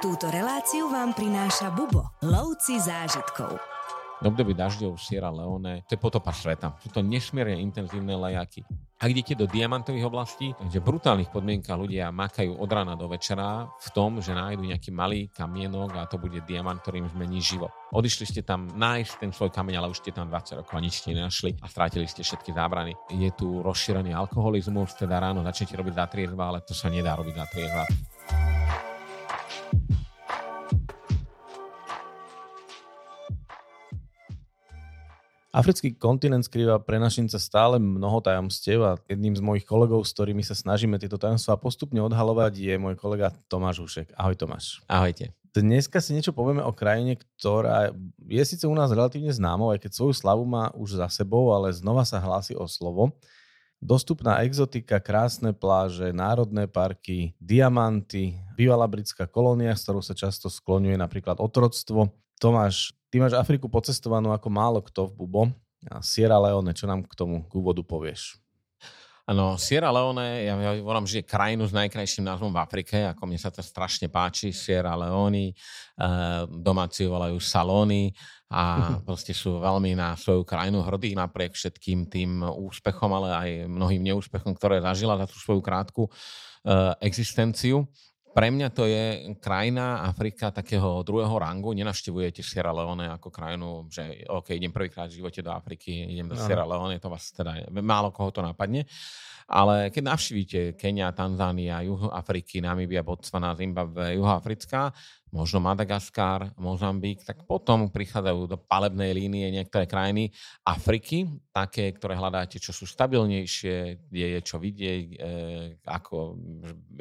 Túto reláciu vám prináša Bubo, lovci zážitkov. V období dažďov Sierra Leone, to je potopa sveta. Sú to nesmierne intenzívne lejaky. Ak idete do diamantových oblastí, kde v brutálnych podmienkach ľudia makajú od rána do večera v tom, že nájdu nejaký malý kamienok a to bude diamant, ktorým zmení život. Odišli ste tam nájsť ten svoj kameň, ale už ste tam 20 rokov a nič ste nenašli a strátili ste všetky zábrany. Je tu rozšírený alkoholizmus, teda ráno začnete robiť za triezva, ale to sa nedá robiť za triezva. Africký kontinent skrýva pre našinca stále mnoho tajomstiev a jedným z mojich kolegov, s ktorými sa snažíme tieto tajomstvá postupne odhalovať, je môj kolega Tomáš Ušek. Ahoj Tomáš. Ahojte. Dneska si niečo povieme o krajine, ktorá je síce u nás relatívne známou, aj keď svoju slavu má už za sebou, ale znova sa hlási o slovo. Dostupná exotika, krásne pláže, národné parky, diamanty, bývalá britská kolónia, s ktorou sa často skloňuje napríklad otroctvo. Tomáš, Ty máš Afriku pocestovanú ako málo kto v Bubo. A Sierra Leone, čo nám k tomu k úvodu povieš? Áno, Sierra Leone, ja, ja volám, že je krajinu s najkrajším názvom v Afrike, ako mne sa to strašne páči, Sierra Leone, uh, domáci volajú Salóny a proste sú veľmi na svoju krajinu hrdí napriek všetkým tým úspechom, ale aj mnohým neúspechom, ktoré zažila za tú svoju krátku uh, existenciu. Pre mňa to je krajina Afrika takého druhého rangu. Nenavštevujete Sierra Leone ako krajinu, že OK, idem prvýkrát v živote do Afriky, idem do Sierra Leone, to vás teda málo koho to napadne. Ale keď navštívite Kenia, Tanzánia, Juho Afriky, Namibia, Botswana, Zimbabwe, Juhoafrická, možno Madagaskar, Mozambík, tak potom prichádzajú do palebnej línie niektoré krajiny Afriky, také, ktoré hľadáte, čo sú stabilnejšie, kde je čo vidieť, e, ako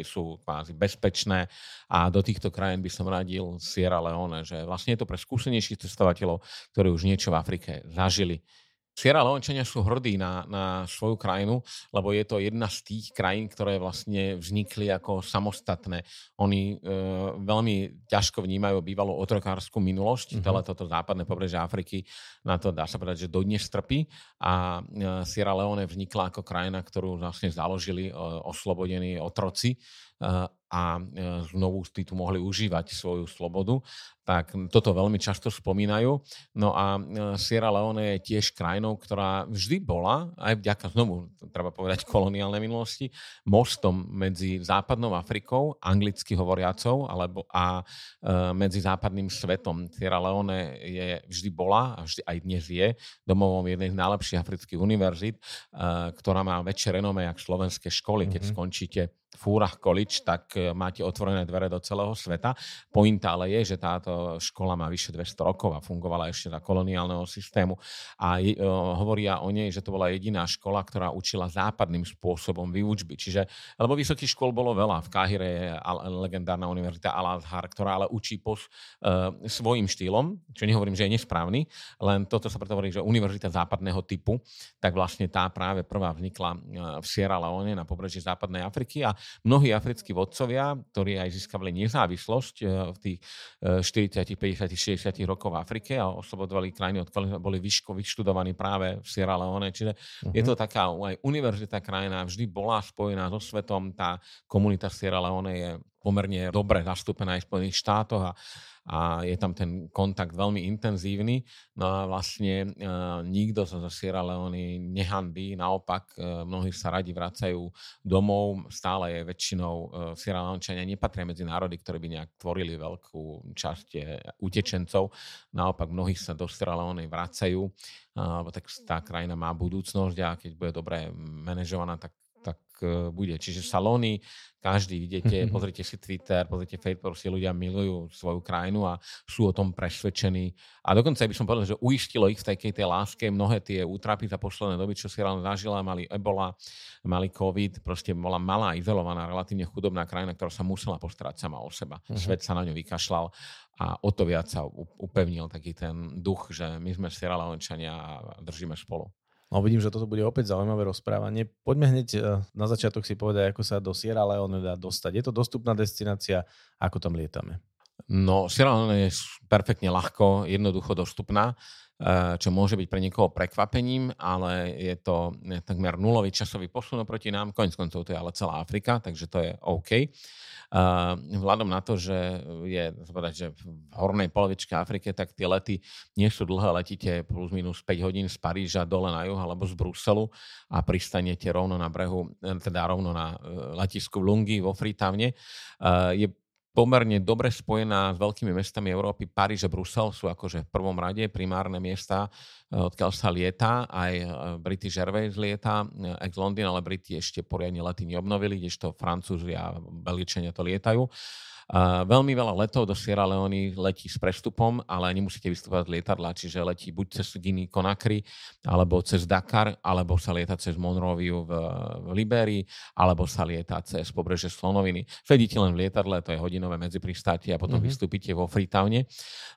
sú kvázi bezpečné a do týchto krajín by som radil Sierra Leone, že vlastne je to pre skúsenejších cestovateľov, ktorí už niečo v Afrike zažili. Sierra Leončania sú hrdí na, na svoju krajinu, lebo je to jedna z tých krajín, ktoré vlastne vznikli ako samostatné. Oni e, veľmi ťažko vnímajú bývalú otrokárskú minulosť, mm-hmm. celé toto západné pobrežie Afriky na to dá sa povedať, že dodnes trpí a e, Sierra Leone vznikla ako krajina, ktorú vlastne založili e, oslobodení otroci a znovu si tu mohli užívať svoju slobodu tak toto veľmi často spomínajú. No a e, Sierra Leone je tiež krajinou, ktorá vždy bola, aj vďaka znovu, treba povedať, koloniálnej minulosti, mostom medzi západnou Afrikou, anglicky hovoriacou, alebo a e, medzi západným svetom. Sierra Leone je, vždy bola, a vždy aj dnes je, domovom jednej z najlepších afrických univerzít, e, ktorá má väčšie renome jak slovenské školy. Keď mm-hmm. skončíte Fúrach College, tak e, máte otvorené dvere do celého sveta. Pointa ale je, že táto škola má vyše 200 rokov a fungovala ešte za koloniálneho systému. A je, hovoria o nej, že to bola jediná škola, ktorá učila západným spôsobom výučby. Čiže, lebo vysokých škôl bolo veľa. V Káhire je legendárna univerzita Al-Azhar, ktorá ale učí po uh, svojim štýlom, čo nehovorím, že je nesprávny, len toto sa preto hovorí, že univerzita západného typu, tak vlastne tá práve prvá vznikla v Sierra Leone na pobreží západnej Afriky a mnohí africkí vodcovia, ktorí aj získavali nezávislosť eh, v tých 40, 50, 60 rokov v Afrike a oslobodovali krajiny od boli vyško vyštudovaní práve v Sierra Leone. Čiže uh-huh. je to mhm. taká aj univerzita krajina, vždy bola spojená so svetom. Tá komunita Sierra Leone je pomerne dobre zastúpená aj v Spojených štátoch a a je tam ten kontakt veľmi intenzívny. No a vlastne e, nikto sa zo Sierra Leone nehanbí, naopak e, mnohí sa radi vracajú domov, stále je väčšinou e, Sierra Leonečania nepatria medzi národy, ktoré by nejak tvorili veľkú časť e, utečencov. Naopak mnohí sa do Sierra Leone vracajú, lebo tak tá krajina má budúcnosť a keď bude dobre manažovaná, tak bude. Čiže salóny, každý idete, pozrite si Twitter, pozrite Facebook, si ľudia milujú svoju krajinu a sú o tom presvedčení. A dokonca by som povedal, že uistilo ich v takej tej láske mnohé tie útrapy za posledné doby, čo si ráno zažila, mali ebola, mali covid, proste bola malá, izolovaná, relatívne chudobná krajina, ktorá sa musela postarať sama o seba. Uh-huh. Svet sa na ňu vykašľal a o to viac sa upevnil taký ten duch, že my sme Sierra Leončania a držíme spolu. No vidím, že toto bude opäť zaujímavé rozprávanie. Poďme hneď e, na začiatok si povedať, ako sa do Sierra Leone dá dostať. Je to dostupná destinácia, ako tam lietame? No, Sierra Leone je perfektne ľahko, jednoducho dostupná, čo môže byť pre niekoho prekvapením, ale je to takmer nulový časový posun proti nám. Koniec koncov to je ale celá Afrika, takže to je OK. Uh, vzhľadom na to, že je povedať, že v hornej polovičke Afrike, tak tie lety nie sú dlhé, letíte plus minus 5 hodín z Paríža dole na juh alebo z Bruselu a pristanete rovno na brehu, teda rovno na letisku v Lungi vo Freetowne. Je pomerne dobre spojená s veľkými mestami Európy. Paríž a Brusel sú akože v prvom rade primárne miesta, eh, odkiaľ sa lieta. Aj eh, British Airways lieta, eh, ex Londýn, ale Briti ešte poriadne lety neobnovili, kdežto Francúzi a Beličania to lietajú. Uh, veľmi veľa letov do Sierra Leone letí s prestupom, ale nemusíte vystúpať z lietadla, čiže letí buď cez Guinea Conakry, alebo cez Dakar, alebo sa lieta cez Monroviu v, v Liberii, alebo sa lieta cez pobreže Slonoviny. Sedíte len v lietadle, to je hodinové medzipristátie a potom mm-hmm. vystúpite vo Freetowne.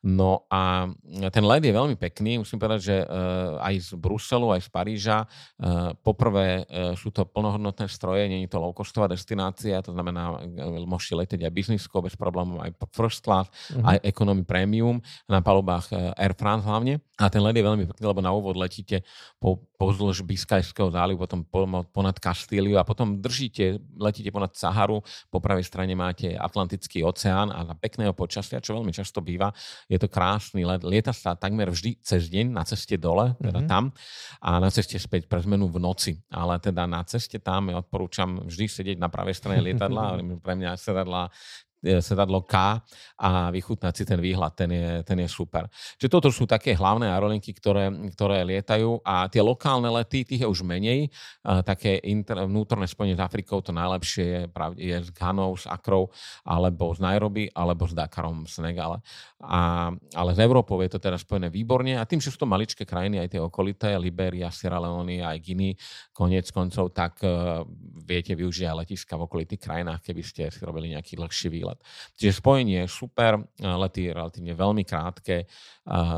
No a ten let je veľmi pekný, musím povedať, že uh, aj z Bruselu, aj z Paríža, uh, poprvé uh, sú to plnohodnotné stroje, nie je to low-costová destinácia, to znamená, môžete letieť aj business bez problémov aj first class, uh-huh. aj economy premium na palubách eh, Air France hlavne. A ten let je veľmi pekný, lebo na úvod letíte po, pozdĺž Biskajského zálivu, potom po, ponad Kastíliu a potom držíte, letíte ponad Saharu, po pravej strane máte Atlantický oceán a na pekného počasia, čo veľmi často býva, je to krásny let. Lieta sa takmer vždy cez deň na ceste dole, teda mm-hmm. tam, a na ceste späť pre zmenu v noci. Ale teda na ceste tam ja odporúčam vždy sedieť na pravej strane lietadla, pre mňa sedadla E, sedadlo K a vychutnať si ten výhľad, ten je, ten je super. Čiže toto sú také hlavné aerolinky, ktoré, ktoré lietajú a tie lokálne lety, tých je už menej. Také inter, vnútorné spojenie s Afrikou, to najlepšie je, je s Ghanou, s Akrou, alebo z Nairobi, alebo s Dakarom v Senegale. A, ale s Európou je to teda spojené výborne a tým, že sú to maličké krajiny, aj tie okolité, Liberia, Sierra Leone, aj Guinea, koniec koncov, tak uh, viete využiť aj letiska v okolitých krajinách, keby ste si robili nejaký dlhší výlet. Čiže spojenie je super, lety relatívne veľmi krátke,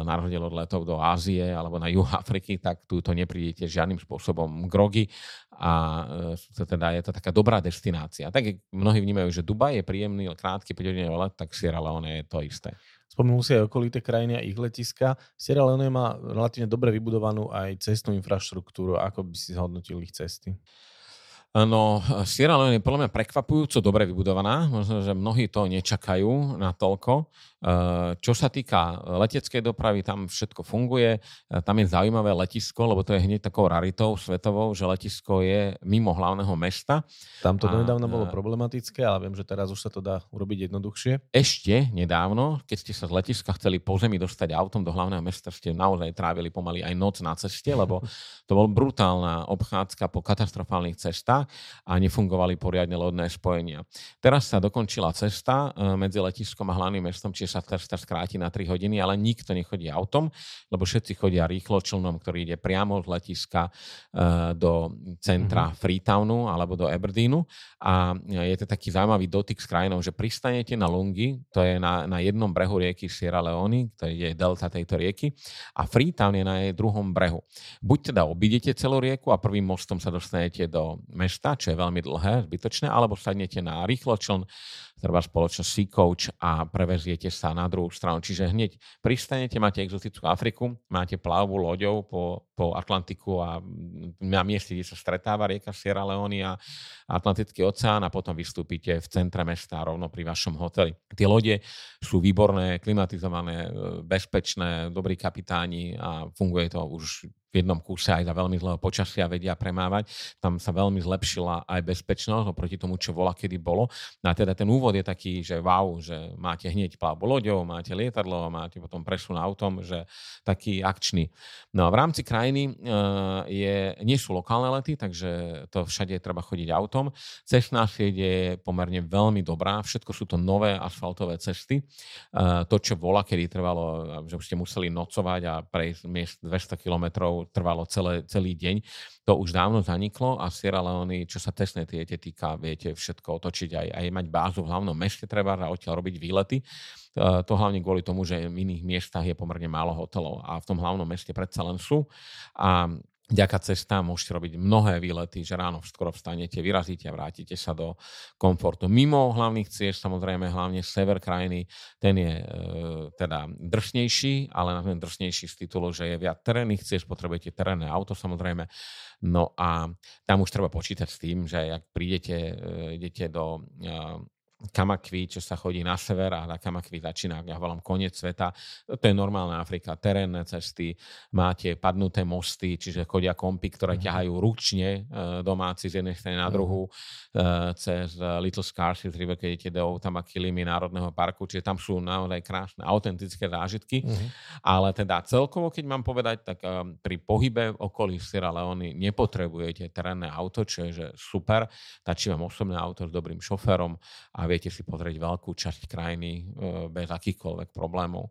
na rozdiel od letov do Ázie alebo na juh Afriky, tak tu to neprídete žiadnym spôsobom grogy a uh, teda je to taká dobrá destinácia. Tak mnohí vnímajú, že Dubaj je príjemný, krátky 5 let, tak Sierra Leone je to isté. Spomenul si aj okolité krajiny a ich letiska. Sierra Leone má relatívne dobre vybudovanú aj cestnú infraštruktúru. Ako by si zhodnotil ich cesty? No, Sierra Leone je podľa mňa prekvapujúco dobre vybudovaná. Možno, že mnohí to nečakajú na toľko. Čo sa týka leteckej dopravy, tam všetko funguje. Eh, tam je zaujímavé letisko, lebo to je hneď takou raritou svetovou, že letisko je mimo hlavného mesta. Tam to nedávno bolo problematické, ale viem, že teraz už sa to dá urobiť jednoduchšie. Ešte nedávno, keď ste sa z letiska chceli po zemi dostať autom do hlavného mesta, ste naozaj trávili pomaly aj noc na ceste, lebo to bol brutálna obchádzka po katastrofálnych cestách a nefungovali poriadne lodné spojenia. Teraz sa dokončila cesta eh, medzi letiskom a hlavným mestom, čiže sa skráti na 3 hodiny, ale nikto nechodí autom, lebo všetci chodia rýchlo člnom, ktorý ide priamo z letiska uh, do centra mm-hmm. Freetownu alebo do Aberdeenu a je to taký zaujímavý dotyk s krajinou, že pristanete na Lungi, to je na, na jednom brehu rieky Sierra Leone, to je delta tejto rieky a Freetown je na jej druhom brehu. Buď teda obidete celú rieku a prvým mostom sa dostanete do mesta, čo je veľmi dlhé, zbytočné, alebo sadnete na rýchločln treba spoločnosť Sea Coach a preveziete sa na druhú stranu. Čiže hneď pristanete, máte exotickú Afriku, máte plavbu loďou po, po Atlantiku a na mieste, kde sa stretáva rieka Sierra Leone a Atlantický oceán a potom vystúpite v centre mesta rovno pri vašom hoteli. Tie lode sú výborné, klimatizované, bezpečné, dobrí kapitáni a funguje to už v jednom kúse aj za veľmi zlého počasia vedia premávať. Tam sa veľmi zlepšila aj bezpečnosť oproti tomu, čo bola kedy bolo. No a teda ten úvod je taký, že wow, že máte hneď plavbu loďou, máte lietadlo, máte potom presun autom, že taký akčný. No a v rámci krajiny uh, je, nie sú lokálne lety, takže to všade treba chodiť autom. Cestná sieť je pomerne veľmi dobrá, všetko sú to nové asfaltové cesty. Uh, to, čo bola, kedy trvalo, že ste museli nocovať a prejsť miest 200 kilometrov trvalo celé, celý deň. To už dávno zaniklo a Sierra Leone, čo sa testnej tiete týka, viete všetko otočiť, aj, aj mať bázu v hlavnom meste treba a odtiaľ robiť výlety. To hlavne kvôli tomu, že v iných miestach je pomerne málo hotelov a v tom hlavnom meste predsa len sú. A Ďaká cestám môžete robiť mnohé výlety, že ráno skoro vstanete, vyrazíte a vrátite sa do komfortu. Mimo hlavných ciest, samozrejme, hlavne sever krajiny, ten je e, teda drsnejší, ale na ten drsnejší z titulu, že je viac terénnych ciest, potrebujete terénne auto samozrejme. No a tam už treba počítať s tým, že ak prídete, e, idete do e, Kamakvi, čo sa chodí na sever a na Kamakvi začína, ja volám koniec sveta. To je normálna Afrika, terénne cesty, máte padnuté mosty, čiže chodia kompy, ktoré mm-hmm. ťahajú ručne e, domáci z jednej strany na mhm. druhú mm-hmm. cez Little Scarces River, keď idete do Tamakilimy Národného parku, čiže tam sú naozaj krásne, autentické zážitky. Mm-hmm. Ale teda celkovo, keď mám povedať, tak pri pohybe okolí Sierra Leone nepotrebujete terénne auto, čo je že super. Stačí vám osobné auto s dobrým šoférom a viete si pozrieť veľkú časť krajiny e, bez akýchkoľvek problémov.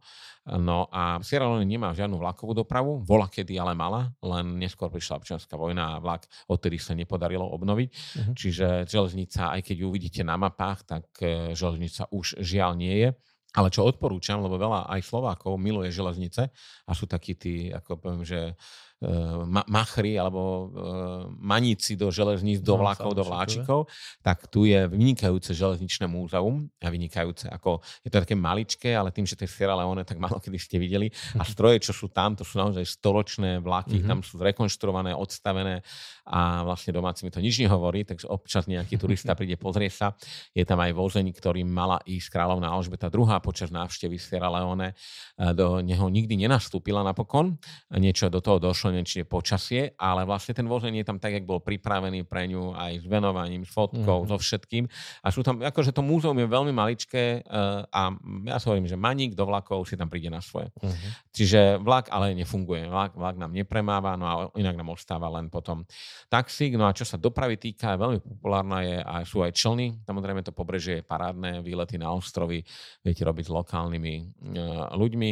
No a Sierra Leone nemá žiadnu vlakovú dopravu, bola kedy ale mala, len neskôr prišla občianská vojna a vlak odtedy sa nepodarilo obnoviť. Uh-huh. Čiže železnica, aj keď ju uvidíte na mapách, tak e, železnica už žiaľ nie je. Ale čo odporúčam, lebo veľa aj Slovákov miluje železnice a sú takí tí, ako poviem, že ma- machry alebo uh, maníci do železníc, do no, vlákov, do vláčikov, tak tu je vynikajúce železničné múzeum a vynikajúce, ako je to také maličké, ale tým, že to je Sierra Leone, tak malo kedy ste videli. A stroje, čo sú tam, to sú naozaj stoločné vláky, mm-hmm. tam sú zrekonštruované, odstavené a vlastne domáci mi to nič nehovorí, takže občas nejaký turista príde pozrieť sa. Je tam aj vozeň, ktorým mala ísť kráľovná Alžbeta II počas návštevy Sierra Leone. Do neho nikdy nenastúpila napokon. Niečo do toho došlo, čiže počasie, ale vlastne ten vozeň je tam tak, jak bol pripravený pre ňu aj s venovaním, s fotkou, mm-hmm. so všetkým. A sú tam, akože to múzeum je veľmi maličké uh, a ja si hovorím, že maník do vlakov si tam príde na svoje. Mm-hmm. Čiže vlak ale nefunguje. Vlak, vlak nám nepremáva, no a inak nám ostáva len potom taxík. No a čo sa dopravy týka, veľmi populárna je a sú aj člny. Samozrejme to pobrežie je parádne, výlety na ostrovy viete robiť s lokálnymi uh, ľuďmi.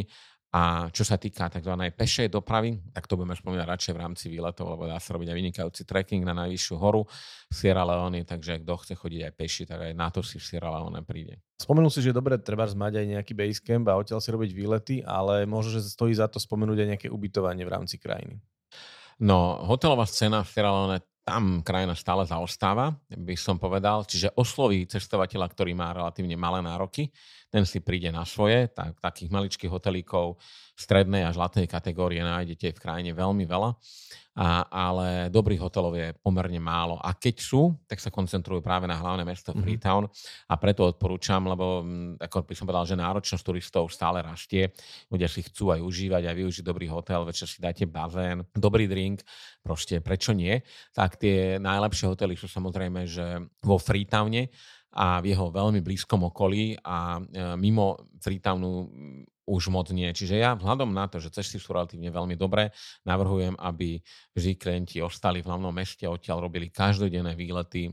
A čo sa týka tzv. pešej dopravy, tak to budeme spomínať radšej v rámci výletov, lebo dá sa robiť aj vynikajúci trekking na najvyššiu horu v Sierra Leone, takže kto chce chodiť aj peši, tak aj na to si v Sierra Leone príde. Spomenul si, že dobre, treba mať aj nejaký basecamp a odtiaľ si robiť výlety, ale možno, že stojí za to spomenúť aj nejaké ubytovanie v rámci krajiny. No, hotelová scéna v Sierra Leone tam krajina stále zaostáva, by som povedal. Čiže osloví cestovateľa, ktorý má relatívne malé nároky, ten si príde na svoje. Tak, takých maličkých hotelíkov strednej a žlatej kategórie nájdete v krajine veľmi veľa a, ale dobrých hotelov je pomerne málo. A keď sú, tak sa koncentrujú práve na hlavné mesto mm-hmm. Freetown a preto odporúčam, lebo mm, ako by som povedal, že náročnosť turistov stále rastie. Ľudia si chcú aj užívať a využiť dobrý hotel, večer si dáte bazén, dobrý drink, proste prečo nie. Tak tie najlepšie hotely sú samozrejme, že vo Freetowne a v jeho veľmi blízkom okolí a e, mimo Freetownu už moc nie. Čiže ja vzhľadom na to, že cesty sú relatívne veľmi dobré, navrhujem, aby vždy klienti ostali v hlavnom meste, odtiaľ robili každodenné výlety e,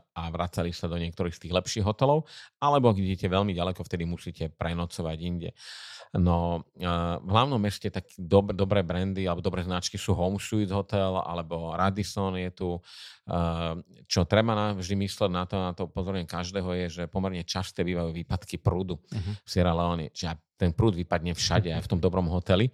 a vracali sa do niektorých z tých lepších hotelov, alebo ak idete veľmi ďaleko, vtedy musíte prenocovať inde. No, e, v hlavnom meste tak dob- dobré brandy alebo dobré značky sú Home Suites Hotel alebo Radisson je tu. E, čo treba vždy mysleť na to, na to pozorujem každého, je, že pomerne časté bývajú výpadky prúdu uh-huh. v Sierra Leone. Čiže ten prúd vypadne všade, aj v tom dobrom hoteli.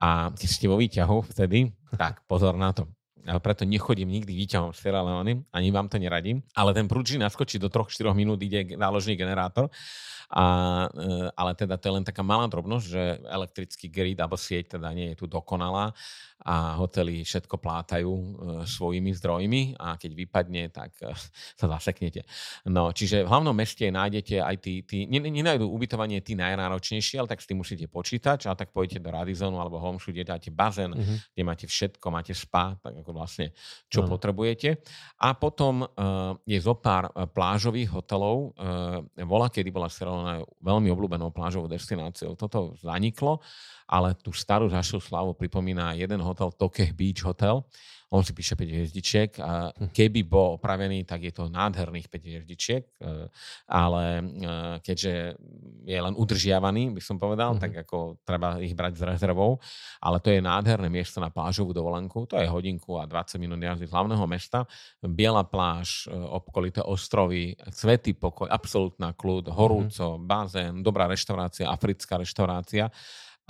A keď ste vo výťahu vtedy, tak pozor na to. Ja preto nechodím nikdy výťahom z Sierra Leone, ani vám to neradím, ale ten prúd naskočí do 3-4 minút, ide náložný generátor a, e, ale teda to je len taká malá drobnosť, že elektrický grid alebo sieť teda nie je tu dokonalá a hotely všetko plátajú e, svojimi zdrojmi a keď vypadne, tak e, sa zaseknete. No, čiže v hlavnom meste nájdete aj tí, tí nenájdú ubytovanie tí najnáročnejší, ale tak s tým musíte počítať, ale tak pôjdete do Radizonu alebo Homšu, kde dáte bazén, uh-huh. kde máte všetko, máte spa, tak ako vlastne čo uh-huh. potrebujete. A potom uh, je zo pár plážových hotelov. Uh, volá, kedy bola Barcelona veľmi obľúbenou plážovou destináciou. Toto zaniklo, ale tú starú zašu slavu pripomína jeden hotel, Tokeh Beach Hotel, on si píše 5 hviezdičiek a hm. keby bol opravený, tak je to nádherných 5 hviezdičiek, e, ale e, keďže je len udržiavaný, by som povedal, mm-hmm. tak ako treba ich brať s rezervou, ale to je nádherné miesto na plážovú dovolenku, to je hodinku a 20 minút jazdy z hlavného mesta, biela pláž, e, obkolité ostrovy, svetý pokoj, absolútna kľud, horúco, mm-hmm. bazén, dobrá reštaurácia, africká reštaurácia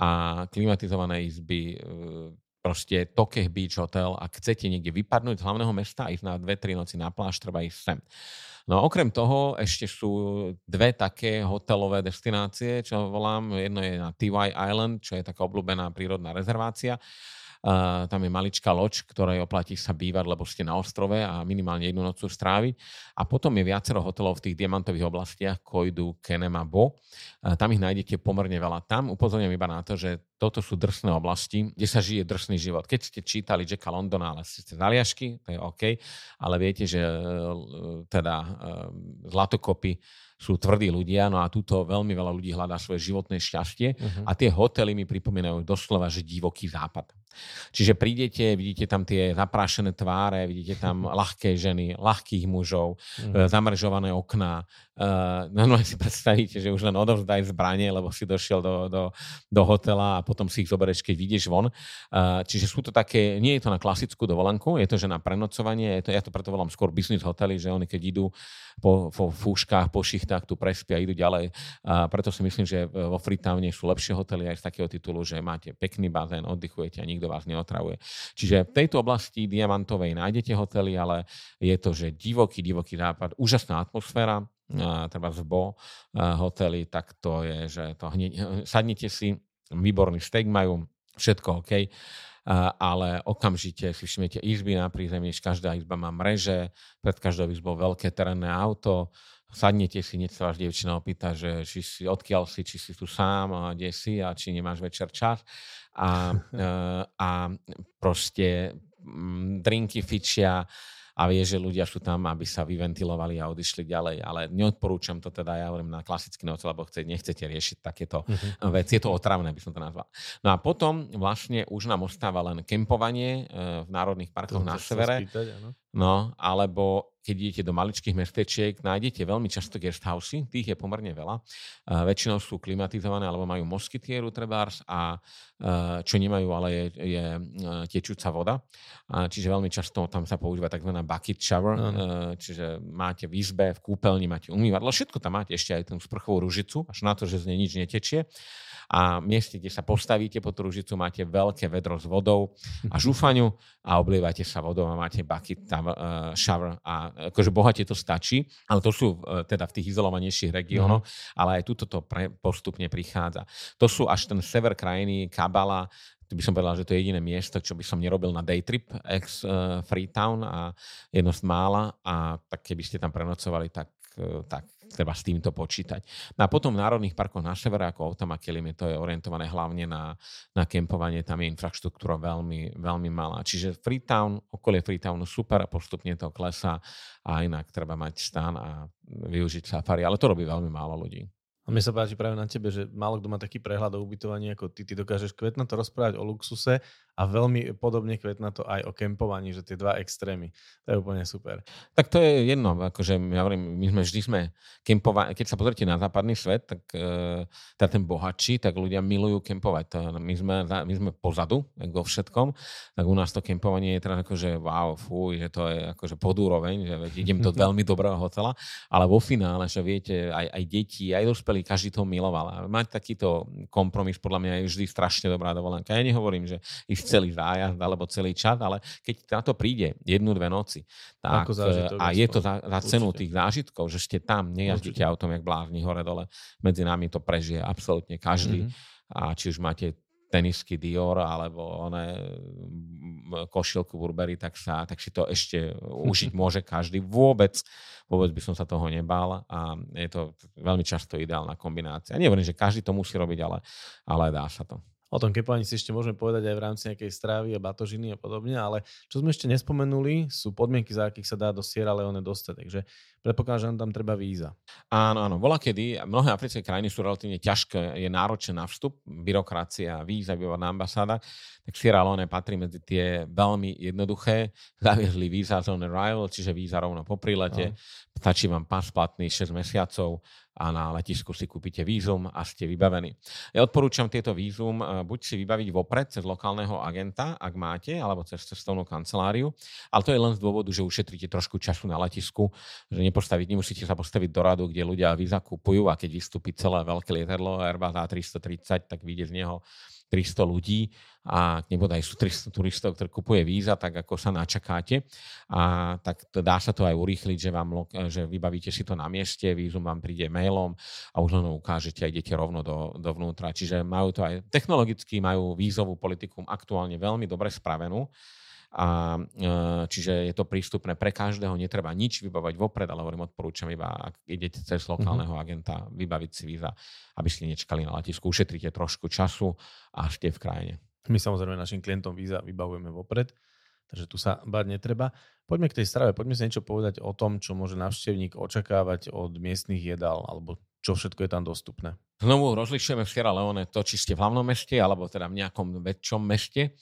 a klimatizované izby, proste Tokeh Beach Hotel, ak chcete niekde vypadnúť z hlavného mesta a ísť na 2-3 noci na pláž, treba ísť sem. No okrem toho ešte sú dve také hotelové destinácie, čo volám. Jedno je na TY Island, čo je taká obľúbená prírodná rezervácia Tam je maličká loď, ktorej oplatí sa bývať, lebo ste na ostrove a minimálne jednu noc stráviť. A potom je viacero hotelov v tých diamantových oblastiach, Koidu, Kenema, Bo. Tam ich nájdete pomerne veľa. Tam upozorňujem iba na to, že toto sú drsné oblasti, kde sa žije drsný život. Keď ste čítali Jacka Londona, ale ste z Aliašky, to je OK, ale viete, že uh, teda uh, zlatokopy sú tvrdí ľudia, no a túto veľmi veľa ľudí hľadá svoje životné šťastie uh-huh. a tie hotely mi pripomínajú doslova, že divoký západ. Čiže prídete, vidíte tam tie zaprášené tváre, vidíte tam ľahké ženy, ľahkých mužov, uh-huh. zamržované okná. No, no si predstavíte, že už len odovzdaj zbranie, lebo si došiel do, do, do hotela a potom si ich zoberieš, keď vidíš von. Čiže sú to také, nie je to na klasickú dovolenku, je to, že na prenocovanie, je to, ja to preto volám skôr business hotely, že oni keď idú po, po fúškach, po šichtách tu prespia idú ďalej. A preto si myslím, že vo Freetowne sú lepšie hotely aj z takého titulu, že máte pekný bazén, oddychujete a nikto vás neotravuje. Čiže v tejto oblasti diamantovej nájdete hotely, ale je to, že divoký, divoký západ, úžasná atmosféra, treba z Bo hotely, tak to je, že to hneď, sadnite si, výborný steak majú, všetko OK ale okamžite si všimnete izby na prízemí, každá izba má mreže, pred každou izbou veľké terénne auto, sadnete si, hneď sa vás dievčina opýta, že či si, odkiaľ si, či si tu sám, a kde si a či nemáš večer čas. A, a proste mm, drinky fičia, a vie, že ľudia sú tam, aby sa vyventilovali a odišli ďalej. Ale neodporúčam to teda, ja hovorím na klasický noc, lebo chce, nechcete riešiť takéto uh-huh. veci. Je to otravné, by som to nazval. No a potom vlastne už nám ostáva len kempovanie v národných parkoch to na severe. Spýtať, No, alebo keď idete do maličkých mestečiek, nájdete veľmi často guesthousey, tých je pomerne veľa. Uh, väčšinou sú klimatizované alebo majú moskytieru trebárs a uh, čo nemajú, ale je, je uh, tečúca voda. Uh, čiže veľmi často tam sa používa tzv. bucket shower, uh, čiže máte v izbe, v kúpeľni máte umývadlo, všetko tam máte, ešte aj tú sprchovú ružicu, až na to, že z nej nič netečie a mieste, kde sa postavíte pod tú ružicu, máte veľké vedro s vodou a žufaňu a oblievate sa vodou a máte bucket uh, shower a akože bohate to stačí, ale to sú uh, teda v tých izolovanejších regiónoch, mm. ale aj tuto to pre, postupne prichádza. To sú až ten sever krajiny, Kabala, by som povedal, že to je jediné miesto, čo by som nerobil na day trip ex uh, Freetown a jedno z mála a tak keby ste tam prenocovali, tak, tak treba s týmto počítať. No a potom v národných parkoch na severe, ako Otama Kelim, to je orientované hlavne na, na kempovanie, tam je infraštruktúra veľmi, veľmi malá. Čiže Freetown, okolie Freetownu super, postupne to klesá a inak treba mať stan a využiť safari, ale to robí veľmi málo ľudí. A mne sa páči práve na tebe, že málo kto má taký prehľad o ubytovaní ako ty. Ty dokážeš kvetno to rozprávať o luxuse a veľmi podobne kvetna to aj o kempovaní, že tie dva extrémy. To je úplne super. Tak to je jedno, akože ja hovorím, my sme vždy sme kempovali, keď sa pozrite na západný svet, tak e, teda ten bohatší, tak ľudia milujú kempovať. My, sme, my sme pozadu, vo všetkom, tak u nás to kempovanie je teraz akože wow, fú, že to je akože podúroveň, že idem do veľmi dobrého hotela, ale vo finále, že viete, aj, aj deti, aj dospelí, každý to miloval. A mať takýto kompromis podľa mňa je vždy strašne dobrá dovolenka. Ja nehovorím, že ísť celý zájazd alebo celý čas, ale keď na to príde jednu, dve noci, tak, zážitok, a je to za, za cenu tých zážitkov, že ste tam, nejazdíte Určite. autom jak blázni hore dole, medzi nami to prežije absolútne každý. Mm-hmm. A či už máte tenisky Dior alebo one košielku Burberry, tak, sa, tak si to ešte užiť môže každý. Vôbec, vôbec by som sa toho nebal a je to veľmi často ideálna kombinácia. Nehovorím, že každý to musí robiť, ale, ale dá sa to. O tom kepovaní si ešte môžeme povedať aj v rámci nejakej strávy a batožiny a podobne, ale čo sme ešte nespomenuli, sú podmienky, za akých sa dá do Sierra Leone dostať. Takže predpokladám, že tam treba víza. Áno, áno. Bola kedy, mnohé africké krajiny sú relatívne ťažké, je náročné na vstup, byrokracia, víza, na ambasáda, tak Sierra Leone patrí medzi tie veľmi jednoduché. Zaviezli víza on arrival, čiže víza rovno po prílete. Stačí vám pas platný 6 mesiacov a na letisku si kúpite vízum a ste vybavení. Ja odporúčam tieto vízum eh, buď si vybaviť vopred cez lokálneho agenta, ak máte, alebo cez cestovnú kanceláriu, ale to je len z dôvodu, že ušetríte trošku času na letisku, že nepostaviť, nemusíte sa postaviť do radu, kde ľudia víza kupujú a keď vystúpi celé veľké lietadlo Airbus A330, tak vyjde z neho 300 ľudí a nebodaj sú 300 turistov, ktorí kupuje víza, tak ako sa načakáte. A tak dá sa to aj urýchliť, že, vám, že vybavíte si to na mieste, vízum vám príde mailom a už len ukážete a idete rovno do, dovnútra. Čiže majú to aj technologicky, majú vízovú politiku aktuálne veľmi dobre spravenú. A, e, čiže je to prístupné pre každého, netreba nič vybavať vopred, ale hovorím, odporúčam iba, ak idete cez lokálneho mhm. agenta, vybaviť si víza, aby ste nečakali na letisku, ušetríte trošku času a ste v krajine. My samozrejme našim klientom víza vybavujeme vopred, takže tu sa báť netreba. Poďme k tej strave, poďme si niečo povedať o tom, čo môže navštevník očakávať od miestnych jedál, alebo čo všetko je tam dostupné. Znovu rozlišujeme v Sierra Leone to, či ste v hlavnom meste, alebo teda v nejakom väčšom meste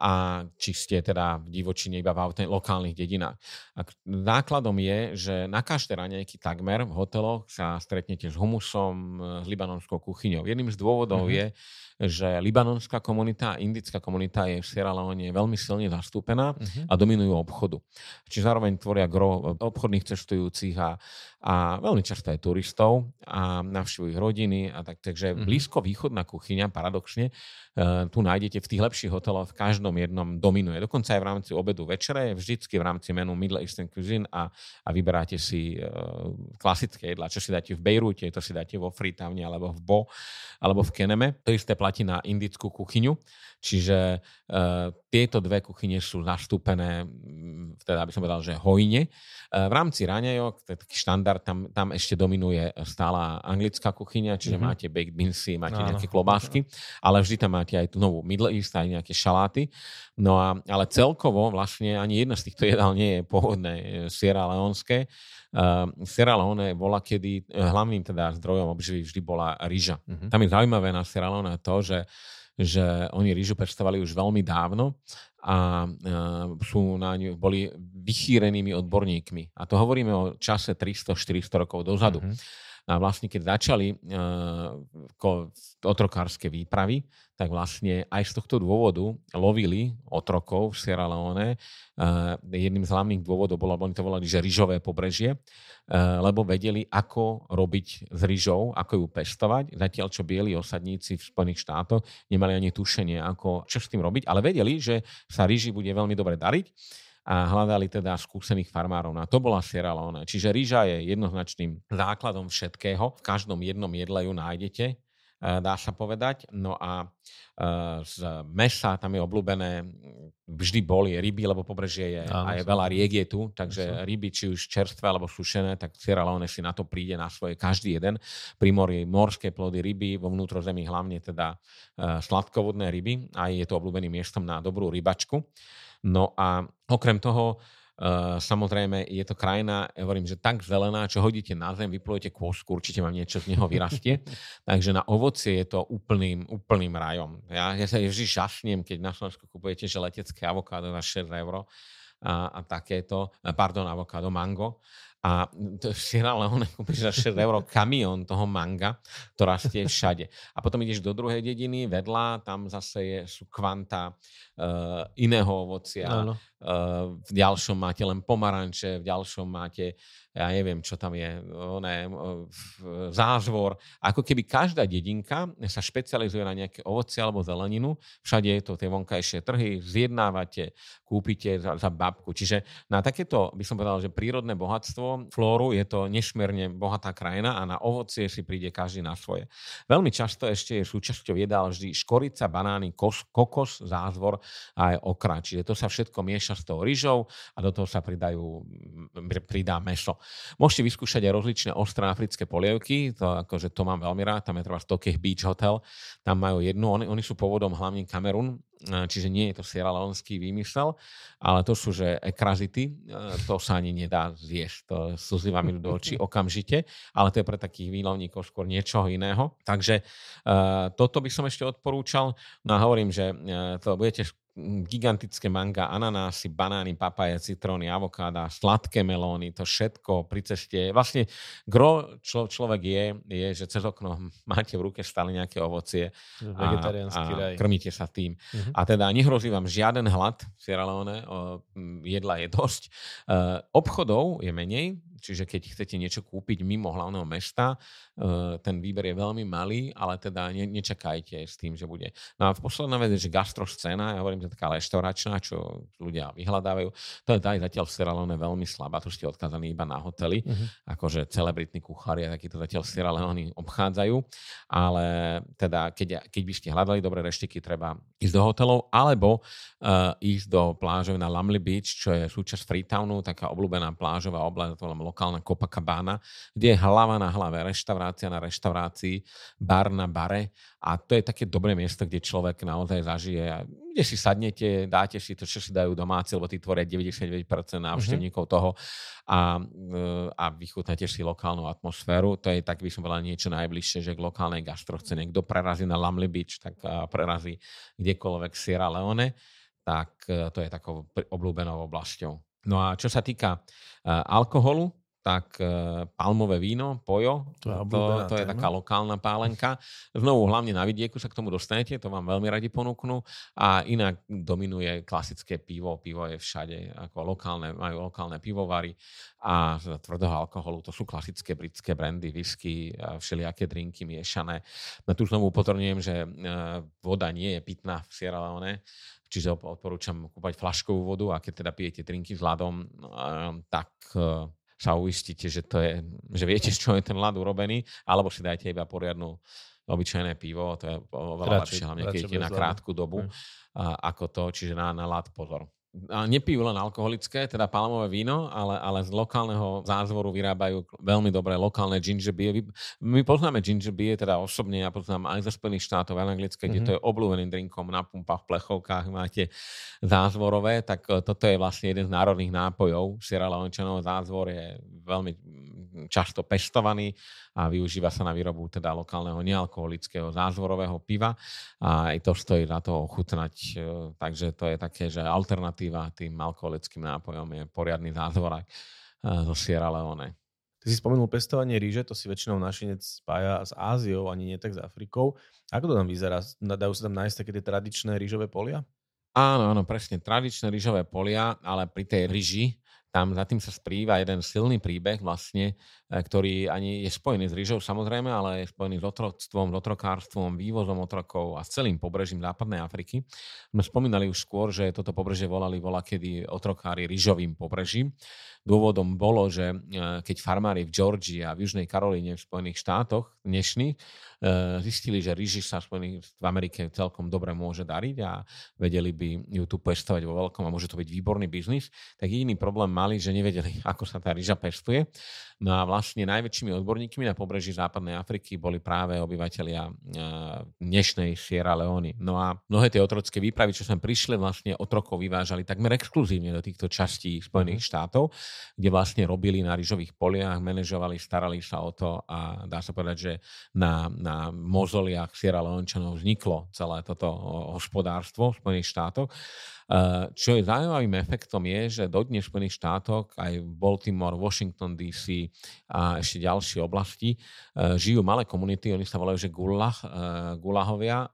a či ste teda v divočine iba v lokálnych dedinách. A základom je, že na každé raňajky takmer v hoteloch sa stretnete s humusom, s libanonskou kuchyňou. Jedným z dôvodov mm-hmm. je, že libanonská komunita a indická komunita je v Sierra Leone veľmi silne zastúpená uh-huh. a dominujú obchodu. Čiže zároveň tvoria gro obchodných cestujúcich a, a veľmi často aj turistov a navštívujú ich rodiny. A tak, takže uh-huh. blízko východná kuchyňa, paradoxne, uh, tu nájdete v tých lepších hoteloch, v každom jednom dominuje. Dokonca aj v rámci obedu večere, vždycky v rámci menu Middle Eastern Cuisine a, a vyberáte si uh, klasické jedlá, čo si dáte v Bejrúte, to si dáte vo Freetowne alebo v Bo alebo v Keneme. To isté platí na indickú kuchyňu, čiže uh, tieto dve kuchyne sú zastúpené, teda by som povedal, že hojne. Uh, v rámci raňajok, to je taký štandard, tam, tam ešte dominuje stála anglická kuchyňa, čiže mm-hmm. máte baked beansy, máte Áno. nejaké klobásky, ale vždy tam máte aj tú novú Middle East, aj nejaké šaláty. No a, ale celkovo vlastne ani jedna z týchto jedál nie je pôvodné Sierra Leonské. Uh, Sierra Leone bola kedy, hlavným teda zdrojom obživy vždy bola rýža. Uh-huh. Tam je zaujímavé na Sierra Leone to, že že oni rýžu pestovali už veľmi dávno a uh, sú na ňu, boli vychýrenými odborníkmi. A to hovoríme o čase 300-400 rokov dozadu. Mm-hmm. A vlastne keď začali uh, otrokárske výpravy, tak vlastne aj z tohto dôvodu lovili otrokov v Sierra Leone. Uh, jedným z hlavných dôvodov bolo, oni to volali, že rýžové pobrežie, uh, lebo vedeli, ako robiť s rýžou, ako ju pestovať. Zatiaľ, čo bieli osadníci v Spojených štátoch nemali ani tušenie, ako, čo s tým robiť, ale vedeli, že sa rýži bude veľmi dobre dariť a hľadali teda skúsených farmárov. A to bola Sierra Leone. Čiže rýža je jednoznačným základom všetkého. V každom jednom jedle ju nájdete, e, dá sa povedať. No a e, z mesa tam je obľúbené, vždy boli ryby, lebo pobrežie je Áno, aj veľa riek je tu, takže myslím. ryby, či už čerstvé alebo sušené, tak Sierra Leone si na to príde na svoje každý jeden. Pri mori morské plody ryby, vo vnútrozemí hlavne teda e, sladkovodné ryby, aj je to obľúbeným miestom na dobrú rybačku. No a okrem toho, Uh, samozrejme, je to krajina, ja hovorím, že tak zelená, čo hodíte na zem, vyplujete kôsku, určite vám niečo z neho vyrastie. Takže na ovocie je to úplným, úplným rajom. Ja, ja sa vždy žasnem, keď na Slovensku kupujete že letecké avokádo za 6 eur a, a takéto, pardon, avokádo, mango a Sierra Leone kúpiš za 6 eur kamión toho manga, to rastie všade. A potom ideš do druhej dediny, vedľa, tam zase je, sú kvanta uh, iného ovocia. Uh, v ďalšom máte len pomaranče, v ďalšom máte ja neviem, čo tam je, ne, zázvor. Ako keby každá dedinka sa špecializuje na nejaké ovocie alebo zeleninu. Všade je to tie vonkajšie trhy, zjednávate, kúpite za, za babku. Čiže na takéto, by som povedal, že prírodné bohatstvo, flóru, je to nesmierne bohatá krajina a na ovocie si príde každý na svoje. Veľmi často ešte je súčasťou jedál vždy škorica, banány, kos, kokos, zázvor a aj okra. Čiže to sa všetko mieša s tou rýžou a do toho sa pridajú, pridá meso. Môžete vyskúšať aj rozličné ostré africké polievky, to, akože to mám veľmi rád, tam je treba Tokeh Beach Hotel, tam majú jednu, oni, oni sú pôvodom hlavne Kamerun, čiže nie je to Sierra Leonský výmysel, ale to sú, že ekrazity, to sa ani nedá zjesť, to slzy vám idú do očí okamžite, ale to je pre takých výlovníkov skôr niečoho iného. Takže toto by som ešte odporúčal. No a hovorím, že to budete gigantické manga, ananásy, banány, papaje, citróny, avokáda, sladké melóny, to všetko pri ceste. Vlastne gro čo človek je, je, že cez okno máte v ruke stále nejaké ovocie a, a krmíte sa tým. Uh-huh. A teda nehrozí vám žiaden hlad v Sierra Leone, jedla je dosť. Uh, obchodov je menej, čiže keď chcete niečo kúpiť mimo hlavného mesta, uh, ten výber je veľmi malý, ale teda ne, nečakajte s tým, že bude. No a v posledná vec je, že gastroscéna, ja hovorím, že taká reštauračná, čo ľudia vyhľadávajú. To je aj zatiaľ v Sierra Leone veľmi slabá, tu ste odkázaní iba na hotely, uh-huh. akože celebritní kuchári a takýto zatiaľ v Sierra Leone obchádzajú, ale teda keď, keď by ste hľadali dobré reštiky, treba ísť do hotelov, alebo uh, ísť do plážov na Lamley Beach, čo je súčasť Freetownu, taká obľúbená plážová oblasť, to lokálna Copacabana, kde je hlava na hlave, reštaurácia na reštaurácii, bar na bare a to je také dobré miesto, kde človek naozaj zažije, kde si sadnete, dáte si to, čo si dajú domáci, lebo tí tvoria 99% návštevníkov mm-hmm. toho a, e, a vychutnáte si lokálnu atmosféru. To je tak, by som povedal, niečo najbližšie, že k lokálnej gastrocene. Kto prerazí na Lamley Beach, tak prerazí kdekoľvek Sierra Leone, tak e, to je takou obľúbenou oblasťou. No a čo sa týka uh, alkoholu, tak uh, palmové víno, pojo, to, to, to je taká lokálna pálenka. Znovu, hlavne na vidieku sa k tomu dostanete, to vám veľmi radi ponúknú. A inak dominuje klasické pivo, pivo je všade, ako lokálne, majú lokálne pivovary a z tvrdého alkoholu to sú klasické britské brandy, whisky, všelijaké drinky miešané. No tu znovu upozorňujem, že uh, voda nie je pitná v Sierra Leone, čiže odporúčam kúpať flaškovú vodu a keď teda pijete drinky s ľadom, tak sa uistíte, že, to je, že viete, z čoho je ten ľad urobený, alebo si dajte iba poriadnu obyčajné pivo, to je oveľa lepšie, hlavne keď je na krátku dobu, a, ako to, čiže na, na ľad pozor a nepijú len alkoholické, teda palmové víno, ale, ale z lokálneho zázvoru vyrábajú veľmi dobré lokálne ginger beer. My poznáme ginger beer, teda osobne ja poznám aj zo Spojených štátov, aj anglické, mm-hmm. kde to je obľúbeným drinkom na pumpách, plechovkách, máte zázvorové, tak e, toto je vlastne jeden z národných nápojov. Sierra Leonečanov zázvor je veľmi často pestovaný a využíva sa na výrobu teda lokálneho nealkoholického zázvorového piva a aj to stojí na to ochutnať. E, takže to je také, že alternatíva tým alkoholickým nápojom je poriadny zázvorak e, zo Sierra Leone. Ty si spomenul pestovanie ríže, to si väčšinou našinec spája s Áziou, ani nie tak s Afrikou. Ako to tam vyzerá? Dajú sa tam nájsť také tie tradičné rýžové polia? Áno, áno, presne. Tradičné rýžové polia, ale pri tej ryži tam za tým sa sprýva jeden silný príbeh vlastne, ktorý ani je spojený s rýžou samozrejme, ale je spojený s otroctvom, s otrokárstvom, vývozom otrokov a s celým pobrežím západnej Afriky. My spomínali už skôr, že toto pobrežie volali vola kedy otrokári rýžovým pobrežím. Dôvodom bolo, že e, keď farmári v Georgii a v Južnej Karolíne v Spojených štátoch dnešných Eh, zistili, že ríži sa v Amerike celkom dobre môže dariť a vedeli by ju tu pestovať vo veľkom a môže to byť výborný biznis, tak jediný problém mali, že nevedeli, ako sa tá rýža pestuje. No a vlastne najväčšími odborníkmi na pobreží západnej Afriky boli práve obyvateľia eh, dnešnej Sierra Leone. No a mnohé tie otrocké výpravy, čo sem prišli, vlastne otrokov vyvážali takmer exkluzívne do týchto častí Spojených mm. štátov, kde vlastne robili na rýžových poliach, manažovali, starali sa o to a dá sa povedať, že na, na mozoliach Sierra Leončanov vzniklo celé toto hospodárstvo Spojených štátoch. Čo je zaujímavým efektom je, že dodnes v Spojených štátoch, aj Baltimore, Washington DC a ešte ďalšie oblasti žijú malé komunity, oni sa volajú, že gulah, gulahovia.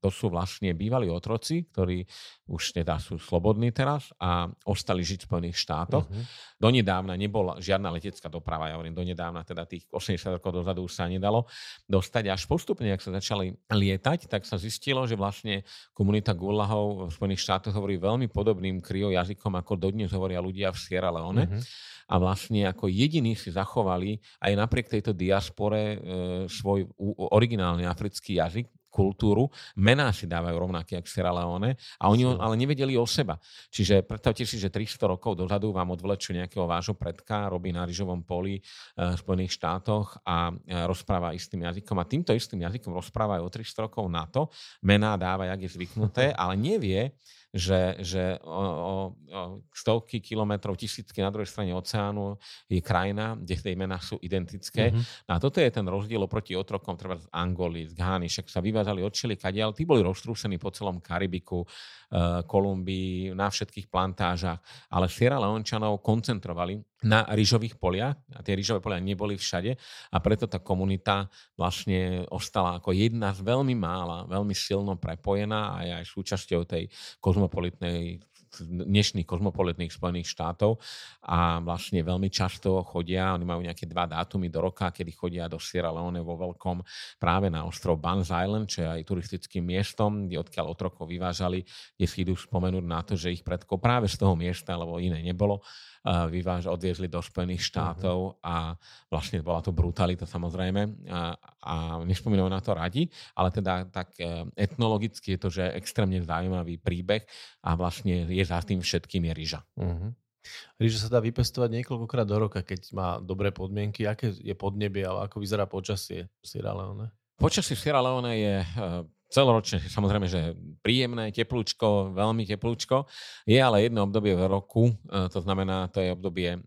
To sú vlastne bývalí otroci, ktorí už teda sú slobodní teraz a ostali žiť v Spojených štátoch. Uh-huh. Donedávna nebola žiadna letecká doprava, ja hovorím, donedávna teda tých 80 rokov dozadu už sa nedalo dostať. Až postupne, ak sa začali lietať, tak sa zistilo, že vlastne komunita gulahov v Spojených štátoch hovorí veľmi podobným kryo jazykom, ako dodnes hovoria ľudia v Sierra Leone. Mm-hmm. A vlastne ako jediní si zachovali aj napriek tejto diaspore e, svoj originálny africký jazyk, kultúru, mená si dávajú rovnaké ako Sierra Leone a oni ale nevedeli o seba. Čiže predstavte si, že 300 rokov dozadu vám odvlečú nejakého vášho predka, robí na ryžovom poli e, v Spojených štátoch a e, rozpráva istým jazykom. A týmto istým jazykom rozpráva aj o 300 rokov na to, mená dáva, jak je zvyknuté, ale nevie, že, že o, o, o stovky kilometrov, tisícky na druhej strane oceánu je krajina, kde tie mená sú identické. Mm-hmm. A toto je ten rozdiel oproti otrokom, treba z Angoly, z Ghany, však sa vyvážali od ale tí boli roztrúsení po celom Karibiku, Kolumbii, na všetkých plantážach, ale Sierra Leončanov koncentrovali na rýžových poliach a tie rýžové polia neboli všade a preto tá komunita vlastne ostala ako jedna z veľmi mála, veľmi silno prepojená a je aj súčasťou tej kozmopolitnej dnešných kozmopolitných Spojených štátov a vlastne veľmi často chodia, oni majú nejaké dva dátumy do roka, kedy chodia do Sierra Leone vo veľkom práve na ostrov Banz Island, čo je aj turistickým miestom, kde odkiaľ otrokov vyvážali, kde si idú spomenúť na to, že ich predkov práve z toho miesta, lebo iné nebolo, vyváž, odviezli do Spojených mhm. štátov a vlastne bola to brutalita samozrejme a, a nespomínajú na to radi, ale teda tak e, etnologicky je to, že extrémne zaujímavý príbeh a vlastne je za tým všetkým je ryža. Uh-huh. Ríža sa dá vypestovať niekoľkokrát do roka, keď má dobré podmienky. Aké je podnebie a ako vyzerá počasie v Sierra Leone? Počasie v Sierra Leone je e, celoročne samozrejme, že príjemné, teplúčko, veľmi teplúčko. Je ale jedno obdobie v roku, e, to znamená, to je obdobie, e,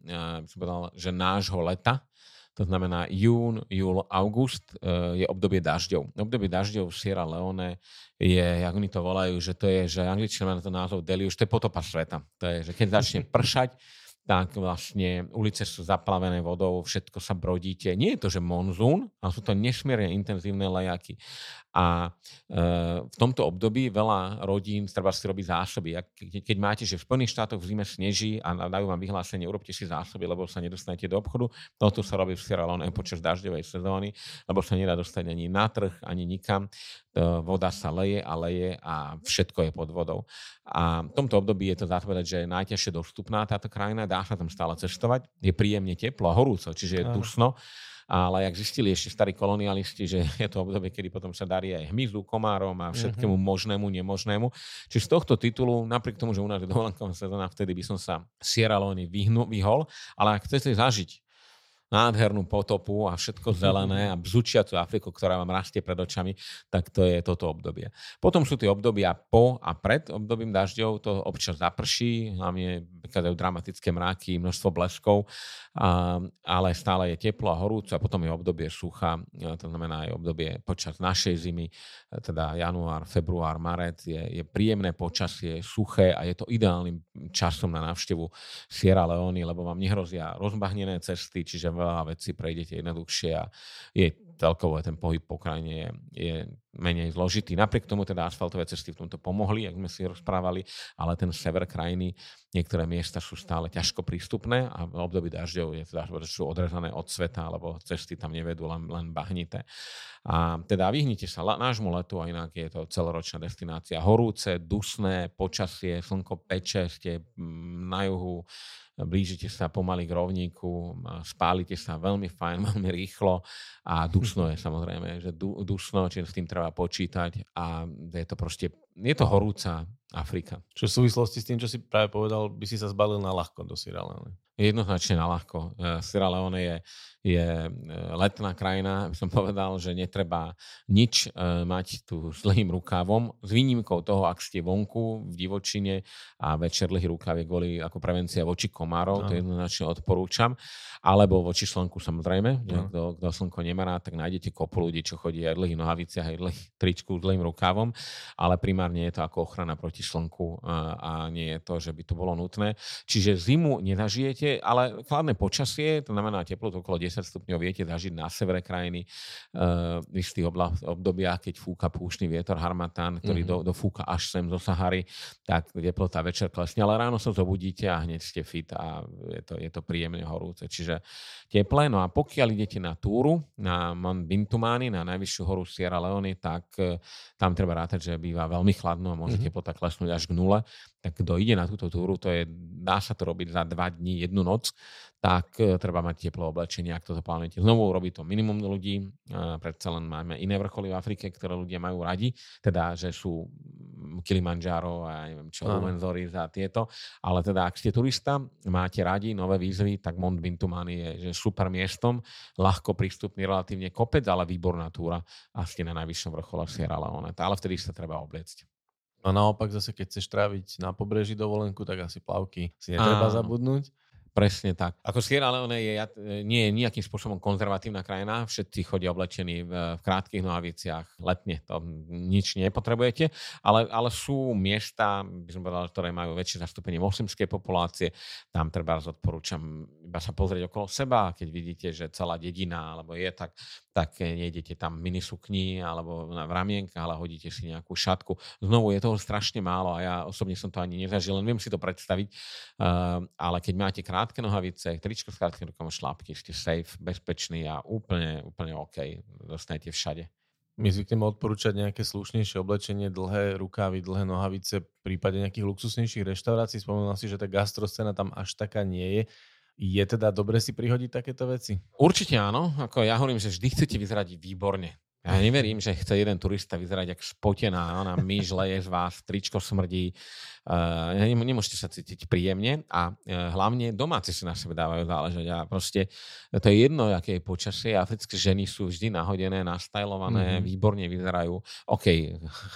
som povedal, že nášho leta, to znamená jún, júl, august e, je obdobie dažďov. Obdobie dažďov v Sierra Leone je, jak oni to volajú, že to je, že angličtina má na to názov deluge, to je potopa sveta. To je, že keď začne pršať, tak vlastne ulice sú zaplavené vodou, všetko sa brodíte. Nie je to, že monzún, ale sú to nesmierne intenzívne lejaky. A e, v tomto období veľa rodín treba si robiť zásoby. Keď máte, že v Spojených štátoch v zime sneží a dajú vám vyhlásenie, urobte si zásoby, lebo sa nedostanete do obchodu, toto sa robí v Sierra Leone počas dažďovej sezóny, lebo sa nedá dostať ani na trh, ani nikam. Voda sa leje a leje a všetko je pod vodou. A v tomto období je to dá že je najťažšie dostupná táto krajina, dá sa tam stále cestovať, je príjemne teplo a horúco, čiže je dusno ale jak zistili ešte starí kolonialisti, že je to obdobie, kedy potom sa darí aj hmyzu, komárom a všetkému mm-hmm. možnému, nemožnému. Čiže z tohto titulu, napriek tomu, že u nás je dovolenková sezóna, vtedy by som sa Sierra Leone vyhol, ale ak chcete zažiť nádhernú potopu a všetko zelené a bzučiacu Afriku, ktorá vám rastie pred očami, tak to je toto obdobie. Potom sú tie obdobia po a pred obdobím dažďov, to občas zaprší, hlavne vykazajú dramatické mráky, množstvo bleskov, a, ale stále je teplo a horúco a potom je obdobie sucha, to znamená aj obdobie počas našej zimy, teda január, február, maret, je, je príjemné počasie, suché a je to ideálnym časom na návštevu Sierra Leone, lebo vám nehrozia rozbahnené cesty, čiže veľa vecí prejdete jednoduchšie a je celkovo ten pohyb po krajine je, je menej zložitý. Napriek tomu teda asfaltové cesty v tomto pomohli, ak sme si rozprávali, ale ten sever krajiny, niektoré miesta sú stále ťažko prístupné a v období dažďov je teda, sú odrezané od sveta, alebo cesty tam nevedú len, len bahnité. A teda vyhnite sa nášmu letu a inak je to celoročná destinácia. Horúce, dusné, počasie, slnko peče, ste na juhu, blížite sa pomaly k rovníku, spálite sa veľmi fajn, veľmi rýchlo a dusno je samozrejme, že dusno, čiže s tým treba počítať a je to proste, je to horúca Afrika. Čo v súvislosti s tým, čo si práve povedal, by si sa zbalil na ľahko do Sierra Leone? Jednoznačne na ľahko. E, Sierra Leone je, je e, letná krajina, by som povedal, že netreba nič e, mať tu s dlhým rukávom, s výnimkou toho, ak ste vonku v divočine a večer dlhý rukáv je kvôli ako prevencia voči komárov, no. to jednoznačne odporúčam, alebo voči slnku samozrejme, no. kto, kto slnko nemá rád, tak nájdete kopu ľudí, čo chodí aj v dlhých nohaviciach, aj v dlhých tričku s dlhým rukávom, ale primárne je to ako ochrana proti slnku a nie je to, že by to bolo nutné. Čiže zimu nezažijete, ale chladné počasie, to znamená teplotu okolo 10 stupňov, viete zažiť na severe krajiny uh, v istých obdobiach, keď fúka púšny vietor harmatán, ktorý mm-hmm. do, dofúka až sem do Sahary, tak teplota večer klesne, ale ráno sa zobudíte a hneď ste fit a je to, je to príjemne horúce. Čiže teplé. No a pokiaľ idete na túru, na Mont Bintumani, na najvyššiu horu Sierra Leone, tak uh, tam treba rátať, že býva veľmi chladno a môže mm-hmm. teplota klesnúť až k nule tak kto ide na túto túru, to je, dá sa to robiť za dva dní, jednu noc, tak e, treba mať teplé oblečenie, ak toto plánujete. Znovu robí to minimum ľudí, predsa len máme iné vrcholy v Afrike, ktoré ľudia majú radi, teda, že sú Kilimanjaro a neviem čo, Lumenzory za tieto, ale teda ak ste turista, máte radi nové výzvy, tak Mont Bintumani je že super miestom, ľahko prístupný relatívne kopec, ale výborná túra a ste na najvyššom vrchole Sierra Leone. Ale vtedy sa treba obliecť. A naopak zase, keď chceš tráviť na pobreží dovolenku, tak asi plavky si netreba Áno. zabudnúť. Presne tak. Ako Sierra Leone je, nie je nejakým spôsobom konzervatívna krajina, všetci chodia oblečení v, v krátkých nohaviciach letne, to nič nepotrebujete, ale, ale sú miesta, by som povedal, ktoré majú väčšie zastúpenie moslimskej populácie, tam treba odporúčam iba sa pozrieť okolo seba, keď vidíte, že celá dedina alebo je, tak, tak nejdete tam minisukni alebo v ramienkach, ale hodíte si nejakú šatku. Znovu je toho strašne málo a ja osobne som to ani nezažil, len viem si to predstaviť, uh, ale keď máte krát krátke nohavice, tričko s krátkym rukom, šlápky, ste safe, bezpečný a úplne, úplne OK. Dostanete všade. My zvykneme odporúčať nejaké slušnejšie oblečenie, dlhé rukávy, dlhé nohavice, v prípade nejakých luxusnejších reštaurácií. Spomenul si, že tá gastroscéna tam až taká nie je. Je teda dobre si prihodiť takéto veci? Určite áno. Ako ja hovorím, že vždy chcete vyzerať výborne. Ja neverím, že chce jeden turista vyzerať ako spotená, ona myš leje z vás, tričko smrdí, uh, nemôžete sa cítiť príjemne a uh, hlavne domáci si na sebe dávajú záležať a proste to je jedno, aké je počasie, africké ženy sú vždy nahodené, nastajlované, mm-hmm. výborne vyzerajú. OK,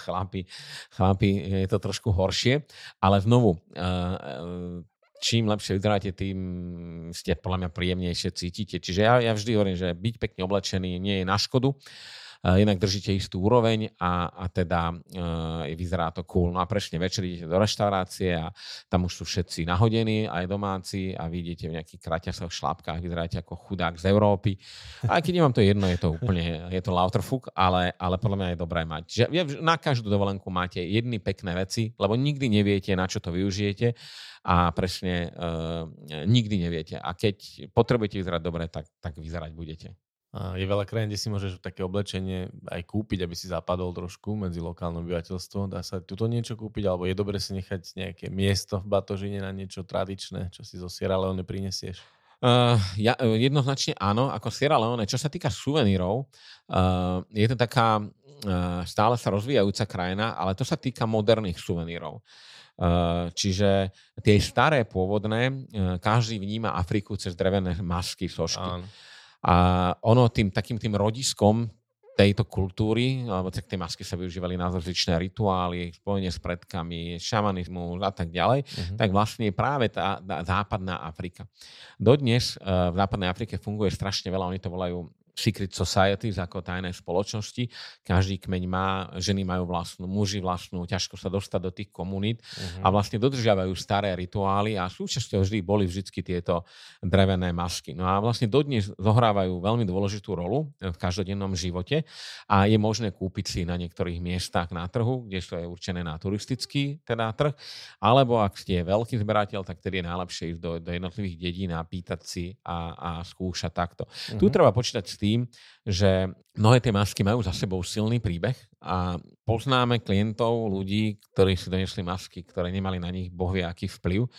chlapi, chlapi, je to trošku horšie, ale znovu, uh, čím lepšie vyzeráte, tým ste podľa mňa príjemnejšie cítite. Čiže ja, ja vždy hovorím, že byť pekne oblečený nie je na škodu inak držíte istú úroveň a, a teda e, vyzerá to cool. No a prešne večer idete do reštaurácie a tam už sú všetci nahodení, aj domáci a vidíte v nejakých kraťasoch šlápkach, vyzeráte ako chudák z Európy. A keď vám to jedno, je to úplne, je to lauterfuk, ale, ale podľa mňa je dobré mať. Že na každú dovolenku máte jedny pekné veci, lebo nikdy neviete, na čo to využijete a presne e, nikdy neviete. A keď potrebujete vyzerať dobre, tak, tak vyzerať budete. A je veľa krajín, kde si môžeš také oblečenie aj kúpiť, aby si zapadol trošku medzi lokálne obyvateľstvo. Dá sa tuto niečo kúpiť, alebo je dobre si nechať nejaké miesto v batožine na niečo tradičné, čo si zo Sierra Leone prinesieš? Uh, ja, jednoznačne áno, ako Sierra Leone. Čo sa týka suvenírov, uh, je to taká uh, stále sa rozvíjajúca krajina, ale to sa týka moderných suvenírov. Uh, čiže tie staré pôvodné, uh, každý vníma Afriku cez drevené masky, sošky. Áno. A ono tým takým tým rodiskom tejto kultúry, alebo tak tie masky sa využívali na rozličné rituály, spojenie s predkami, šamanizmu a tak ďalej, uh-huh. tak vlastne práve tá, tá západná Afrika. Dodnes uh, v západnej Afrike funguje strašne veľa, oni to volajú secret societies ako tajné spoločnosti. Každý kmeň má, ženy majú vlastnú, muži vlastnú, ťažko sa dostať do tých komunít uh-huh. a vlastne dodržiavajú staré rituály a súčasťou vždy boli vždy tieto drevené masky. No a vlastne dodnes zohrávajú veľmi dôležitú rolu v každodennom živote a je možné kúpiť si na niektorých miestach na trhu, kde sú je určené na turistický teda trh, alebo ak ste veľký zberateľ, tak tedy je najlepšie ísť do, do jednotlivých dedín a pýtať si a, a skúšať takto. Uh-huh. Tu mhm. treba počítať s tým, tým, že mnohé tie masky majú za sebou silný príbeh a poznáme klientov, ľudí, ktorí si donesli masky, ktoré nemali na nich bohvie aký vplyv,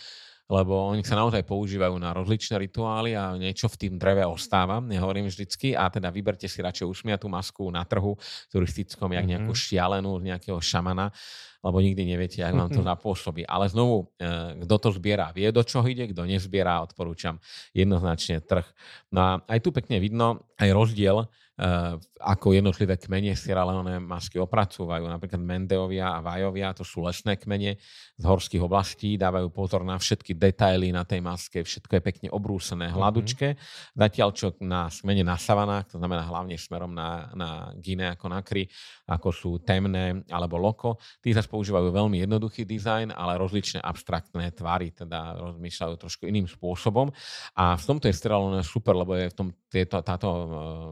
lebo oni sa naozaj používajú na rozličné rituály a niečo v tým dreve ostáva, nehovorím vždycky, a teda vyberte si radšej usmiatú masku na trhu turistickom, jak nejakú mhm. šialenú nejakého šamana, lebo nikdy neviete, ako vám to zapôsobí. Ale znovu, e, kto to zbiera, vie, do čoho ide, kto nezbiera, odporúčam jednoznačne trh. No a aj tu pekne vidno aj rozdiel Eh, ako jednotlivé kmene Sierra Leone masky opracúvajú. Napríklad Mendeovia a Vajovia, to sú lesné kmene z horských oblastí, dávajú pozor na všetky detaily na tej maske, všetko je pekne obrúsené, mhm. hladučké. Mm-hmm. Zatiaľ, čo na kmene na savanách, to znamená hlavne smerom na, na Gine ako na Kry, ako sú temné alebo loko, tí zase používajú veľmi jednoduchý dizajn, ale rozličné abstraktné tvary, teda rozmýšľajú trošku iným spôsobom. A v tomto je Leone super, lebo je v tom tieto, táto,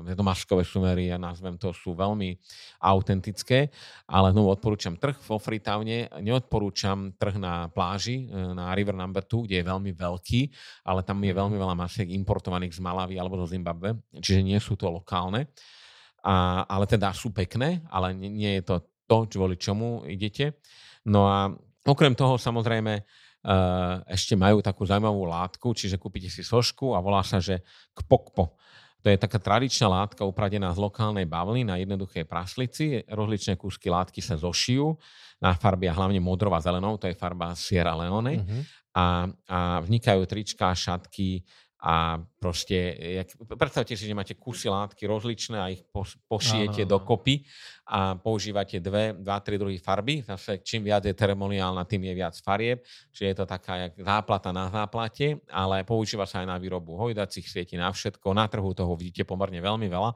tieto jazykové sumery, ja nazvem to, sú veľmi autentické, ale znovu odporúčam trh vo Freetowne, neodporúčam trh na pláži, e, na River Number 2, kde je veľmi veľký, ale tam je veľmi veľa masiek importovaných z Malavy alebo zo Zimbabwe, čiže nie sú to lokálne. A, ale teda sú pekné, ale nie, nie je to to, kvôli čomu idete. No a okrem toho samozrejme Uh, ešte majú takú zaujímavú látku, čiže kúpite si sošku a volá sa, že kpokpo. To je taká tradičná látka upradená z lokálnej bavlny na jednoduché praslici. Rozličné kúsky látky sa zošijú na farbia hlavne modrou a zelenou, to je farba Sierra Leone. Uh-huh. A, a vznikajú trička, šatky a proste, jak, predstavte si, že máte kusy látky rozličné a ich pošijete do kopy a používate dve, dva, tri druhy farby. Zase čím viac je termoniálna, tým je viac farieb. Čiže je to taká jak záplata na záplate, ale používa sa aj na výrobu hojdacích svieti, na všetko. Na trhu toho vidíte pomerne veľmi veľa.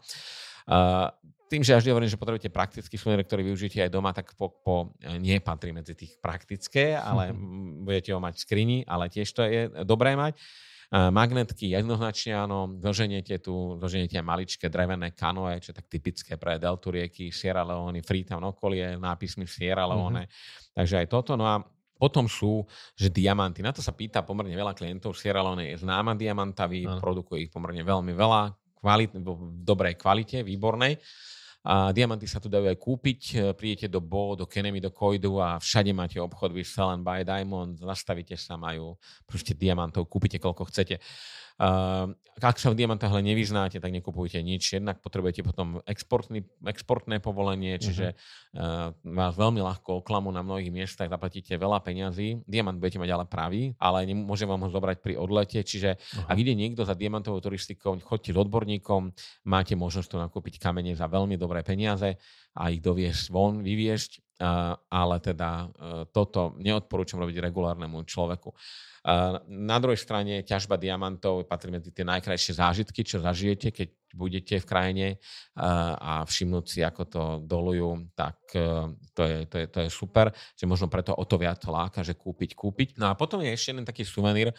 Uh, tým, že až hovorím, že potrebujete praktický suvenír, ktorý využijete aj doma, tak po, po, nie patrí medzi tých praktické, ale budete ho mať v skrini, ale tiež to je dobré mať. Magnetky jednoznačne áno, doženiete tu, doženiete aj maličké drevené kanoe, čo je tak typické pre deltu rieky, Sierra Leone, Freetown okolie, nápismi Sierra Leone. Mm-hmm. Takže aj toto. No a potom sú, že diamanty. Na to sa pýta pomerne veľa klientov. Sierra Leone je známa diamanta, vy produkuje ich pomerne veľmi veľa, kvalit, v dobrej kvalite, výbornej. A diamanty sa tu dajú aj kúpiť. E, prídete do Bo, do Kenemy, do Koidu a všade máte obchod with Sell and Buy Diamond. Zastavíte sa, majú proste diamantov, kúpite koľko chcete. Uh, ak sa v diamantoch ale nevyznáte, tak nekupujte nič. Jednak potrebujete potom exportný, exportné povolenie, čiže uh, vás veľmi ľahko oklamu na mnohých miestach, zaplatíte veľa peňazí. Diamant budete mať ale pravý, ale nemôžem vám ho zobrať pri odlete, čiže uh-huh. ak ide niekto za diamantovou turistikou, chodte s odborníkom, máte možnosť tu nakúpiť kamene za veľmi dobré peniaze a ich doviesť von, vyviesť, uh, ale teda uh, toto neodporúčam robiť regulárnemu človeku. Na druhej strane ťažba diamantov patrí medzi tie najkrajšie zážitky, čo zažijete, keď budete v krajine a všimnúť si, ako to dolujú, tak e, to je, to je, to je super, že možno preto o to viac láka, že kúpiť, kúpiť. No a potom je ešte jeden taký suvenír,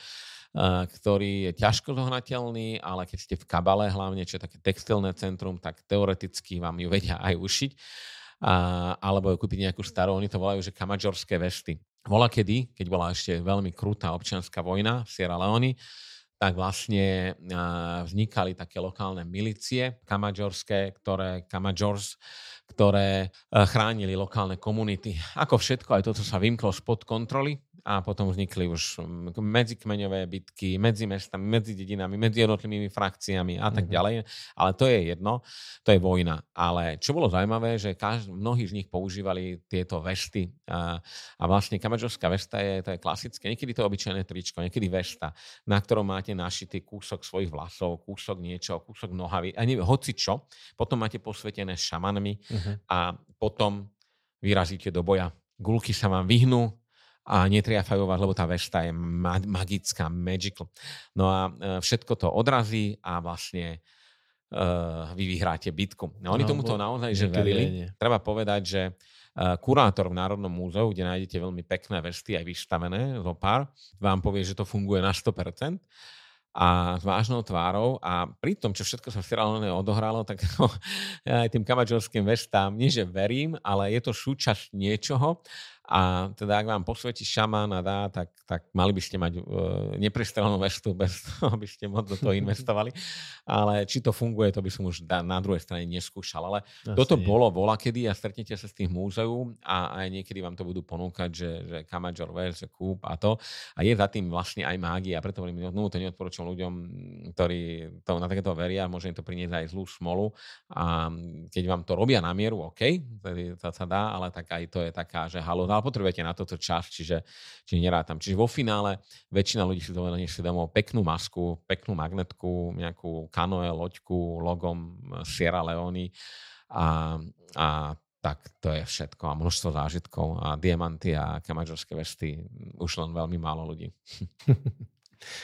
ktorý je ťažko zohnateľný, ale keď ste v Kabale hlavne, čo je také textilné centrum, tak teoreticky vám ju vedia aj ušiť. A, alebo kúpiť nejakú starú, oni to volajú, že kamadžorské vesty. Vola kedy, keď bola ešte veľmi krutá občianská vojna v Sierra Leone, tak vlastne vznikali také lokálne milície kamadžorské, ktoré, kamadžors, ktoré chránili lokálne komunity. Ako všetko, aj toto sa vymklo spod kontroly a potom vznikli už medzikmeňové bitky, medzi mestami, medzi dedinami, medzi jednotlivými frakciami a tak mm-hmm. ďalej. Ale to je jedno, to je vojna. Ale čo bolo zaujímavé, že každ- mnohí z nich používali tieto vesty a, a vlastne kamadžovská vesta je, to je klasické, niekedy to je obyčajné tričko, niekedy vesta, na ktorom máte našitý kúsok svojich vlasov, kúsok niečo, kúsok nohavy, a neviem, hoci čo. Potom máte posvetené šamanmi mm-hmm. a potom vyrazíte do boja. Gulky sa vám vyhnú, a netriafajú vás, lebo tá vešta je magická, magical. No a e, všetko to odrazí a vlastne uh, vy vyhráte bitku. No oni no, tomuto naozaj že verili. Treba povedať, že uh, kurátor v Národnom múzeu, kde nájdete veľmi pekné vesty aj vystavené zo pár, vám povie, že to funguje na 100% a s vážnou tvárou. A pri tom, čo všetko sa v Sierra odohralo, tak ja aj tým kamadžorským vestám nie, že verím, ale je to súčasť niečoho a teda ak vám posvetí šamán a dá, tak, tak mali by ste mať uh, neprestrelnú vestu, bez toho by ste moc do toho investovali. Ale či to funguje, to by som už na druhej strane neskúšal. Ale Asi toto nie. bolo vola kedy a stretnete sa s tým múzeum a aj niekedy vám to budú ponúkať, že, že Kamajor West, že kúp a to. A je za tým vlastne aj mágia. Preto hovorím, no, to neodporúčam ľuďom, ktorí to, na takéto veria, môže im to priniesť aj zlú smolu. A keď vám to robia na mieru, OK, to sa dá, ale tak aj to je taká, že halo, ale potrebujete na toto čas, čiže, čiže nerátam. Čiže vo finále väčšina ľudí si donesie domov peknú masku, peknú magnetku, nejakú kanoe, loďku, logom Sierra Leone a, a tak to je všetko a množstvo zážitkov a diamanty a kamadžorské vesty už len veľmi málo ľudí.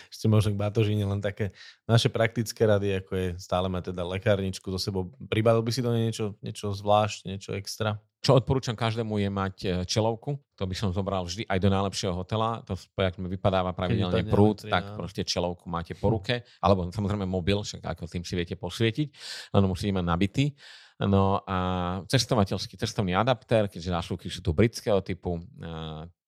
Ešte možno k batožine len také naše praktické rady, ako je stále mať teda lekárničku so sebou. Pribavil by si to niečo, niečo zvlášť, niečo extra? Čo odporúčam každému je mať e, čelovku. To by som zobral vždy aj do najlepšieho hotela. To jak mi vypadáva pravidelne prúd, tak proste čelovku máte po ruke. Alebo samozrejme mobil, však ako tým si viete posvietiť. Len musíte mať nabitý. No a cestovateľský cestovný adapter, keďže násuvky sú tu britského typu,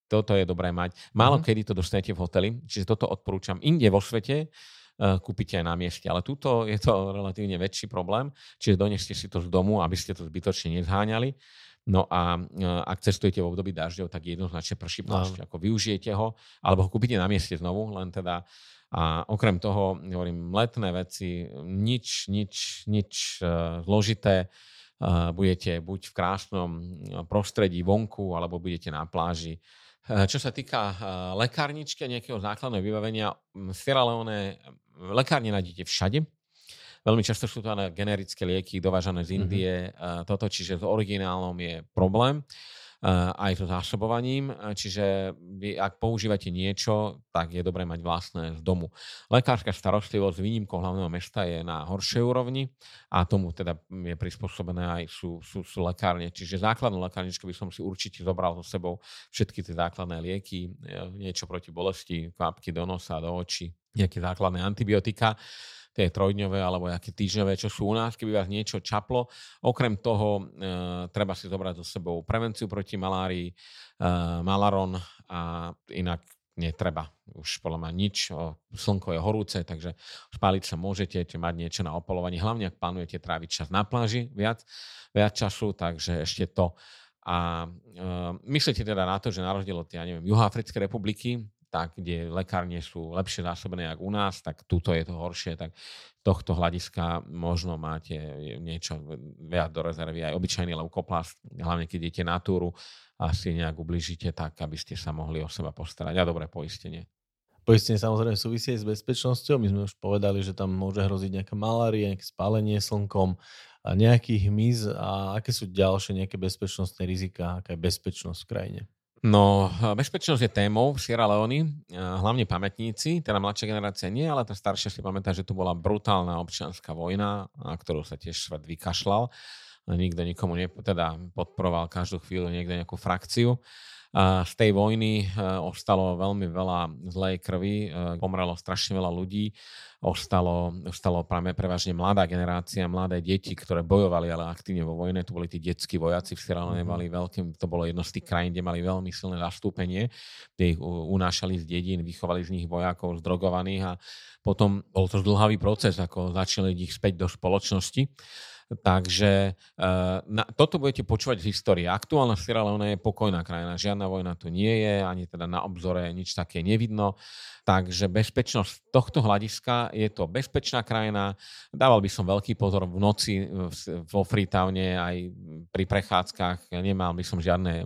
toto je dobré mať. Málo uh-huh. kedy to dostanete v hoteli, čiže toto odporúčam. Inde vo svete uh, kúpite aj na mieste, ale tuto je to relatívne väčší problém, čiže doneste si to z domu, aby ste to zbytočne nezháňali. No a uh, ak cestujete v období dažďov, tak jednoznačne prší plášť, ako využijete ho, alebo ho kúpite na mieste znovu, len teda a okrem toho, hovorím, letné veci, nič, nič, nič uh, zložité, budete buď v krásnom prostredí vonku, alebo budete na pláži. Čo sa týka lekárničky a nejakého základného vybavenia, v Sierra Leone lekárne nájdete všade. Veľmi často sú to generické lieky dovážané z mhm. Indie. Mm-hmm. Toto, čiže v originálnom je problém aj so zásobovaním. Čiže vy, ak používate niečo, tak je dobré mať vlastné z domu. Lekárska starostlivosť s výnimkou hlavného mesta je na horšej úrovni a tomu teda je prispôsobené aj sú, sú, sú lekárne. Čiže základnú lekárničku by som si určite zobral so sebou všetky tie základné lieky, e, niečo proti bolesti, kvapky do nosa, do očí, nejaké základné antibiotika tie trojdňové alebo aké týždňové, čo sú u nás, keby vás niečo čaplo. Okrem toho e, treba si zobrať so sebou prevenciu proti malárii, e, malaron a inak netreba už podľa mňa nič. O, slnko je horúce, takže spáliť sa môžete, mať niečo na opolovanie. Hlavne, ak plánujete tráviť čas na pláži viac, viac času, takže ešte to. A e, myslíte teda na to, že na rozdiel od, ja neviem, Juhoafrickej republiky, tak, kde lekárne sú lepšie zásobené ako u nás, tak tuto je to horšie, tak tohto hľadiska možno máte niečo viac do rezervy, aj obyčajný leukoplast, hlavne keď idete na túru a si nejak ubližíte, tak aby ste sa mohli o seba postarať a dobré poistenie. Poistenie samozrejme súvisí s bezpečnosťou. My sme už povedali, že tam môže hroziť nejaká malária, nejaké spálenie slnkom, nejaký hmyz a aké sú ďalšie nejaké bezpečnostné rizika, aká je bezpečnosť v krajine? No, bezpečnosť je témou v Sierra Leone, hlavne pamätníci, teda mladšia generácia nie, ale tá staršia si pamätá, že to bola brutálna občianská vojna, na ktorú sa tiež svet vykašľal. Nikto nikomu ne, teda podporoval každú chvíľu niekde nejakú frakciu. Z tej vojny e, ostalo veľmi veľa zlej krvi, e, pomrelo strašne veľa ľudí, ostalo, ostalo práve prevažne mladá generácia, mladé deti, ktoré bojovali ale aktívne vo vojne. Tu boli tí detskí vojaci v Sierra Leone, mhm. mali veľký, to bolo jedno z tých krajín, kde mali veľmi silné zastúpenie, kde ich unášali z dedín, vychovali z nich vojakov, zdrogovaných a potom bol to zdlhavý proces, ako začali ich späť do spoločnosti. Takže uh, na, toto budete počúvať z histórie. Aktuálna Sierra Leone je pokojná krajina, žiadna vojna tu nie je, ani teda na obzore nič také nevidno. Takže bezpečnosť tohto hľadiska je to bezpečná krajina. Dával by som veľký pozor v noci vo Freetowne aj pri prechádzkach. Nemal by som žiadne e,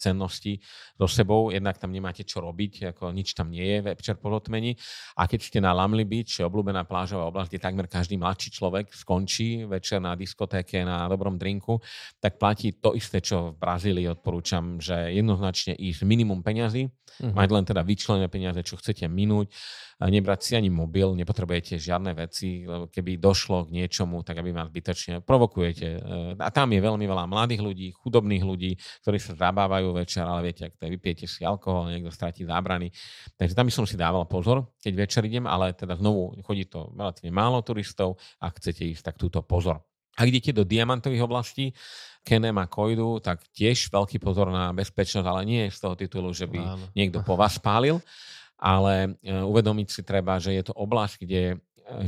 cennosti so sebou. Jednak tam nemáte čo robiť, ako nič tam nie je večer po otmení. A keď ste na Lamli Beach, obľúbená plážová oblasť, kde takmer každý mladší človek skončí večer na diskotéke, na dobrom drinku, tak platí to isté, čo v Brazílii odporúčam, že jednoznačne ísť minimum peňazí, uh-huh. mať len teda vyčlené peniaze, čo chcete minúť, nebrať si ani mobil, nepotrebujete žiadne veci, lebo keby došlo k niečomu, tak aby vás zbytočne provokujete. E, a tam je veľmi veľa mladých ľudí, chudobných ľudí, ktorí sa zabávajú večer, ale viete, ak to je, vypijete si alkohol, niekto stratí zábrany. Takže tam by som si dával pozor, keď večer idem, ale teda znovu chodí to relatívne málo turistov a chcete ísť, tak túto pozor. Ak idete do diamantových oblastí, Kenem a Koidu, tak tiež veľký pozor na bezpečnosť, ale nie z toho titulu, že by Áno. niekto po vás spálil ale e, uvedomiť si treba, že je to oblasť, kde e,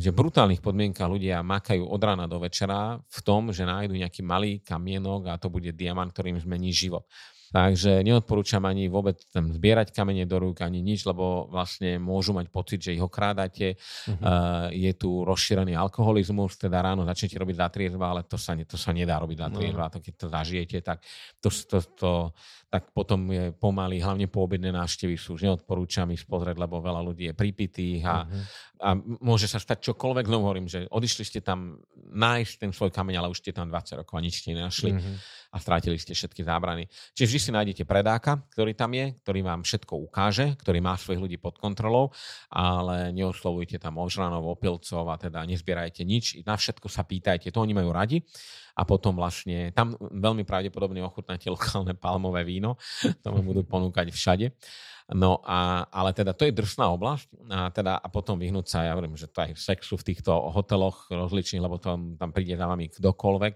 že v brutálnych podmienkach ľudia makajú od rána do večera v tom, že nájdu nejaký malý kamienok a to bude diamant, ktorým zmení život. Takže neodporúčam ani vôbec tam zbierať kamene do rúk, ani nič, lebo vlastne môžu mať pocit, že ich okrádate. Uh-huh. Uh, je tu rozšírený alkoholizmus, teda ráno začnete robiť za triezva, ale to sa, to sa nedá robiť za triezva. No. To, keď to zažijete, tak, to, to, to, tak potom je pomaly, hlavne po obedné návštevy sú, že neodporúčam ísť pozrieť, lebo veľa ľudí je pripitých a, uh-huh. a môže sa stať čokoľvek. Znovu hovorím, že odišli ste tam nájsť ten svoj kameň, ale už ste tam 20 rokov a nič ste nenašli. Uh-huh a strátili ste všetky zábrany. Čiže vždy si nájdete predáka, ktorý tam je, ktorý vám všetko ukáže, ktorý má svojich ľudí pod kontrolou, ale neoslovujte tam ožranov, opilcov a teda nezbierajte nič. Na všetko sa pýtajte, to oni majú radi a potom vlastne tam veľmi pravdepodobne ochutnáte lokálne palmové víno, to vám budú ponúkať všade. No a, ale teda to je drsná oblasť a, teda, a potom vyhnúť sa, ja hovorím, že to aj sexu v týchto hoteloch rozličných, lebo tam, tam príde za vami kdokoľvek.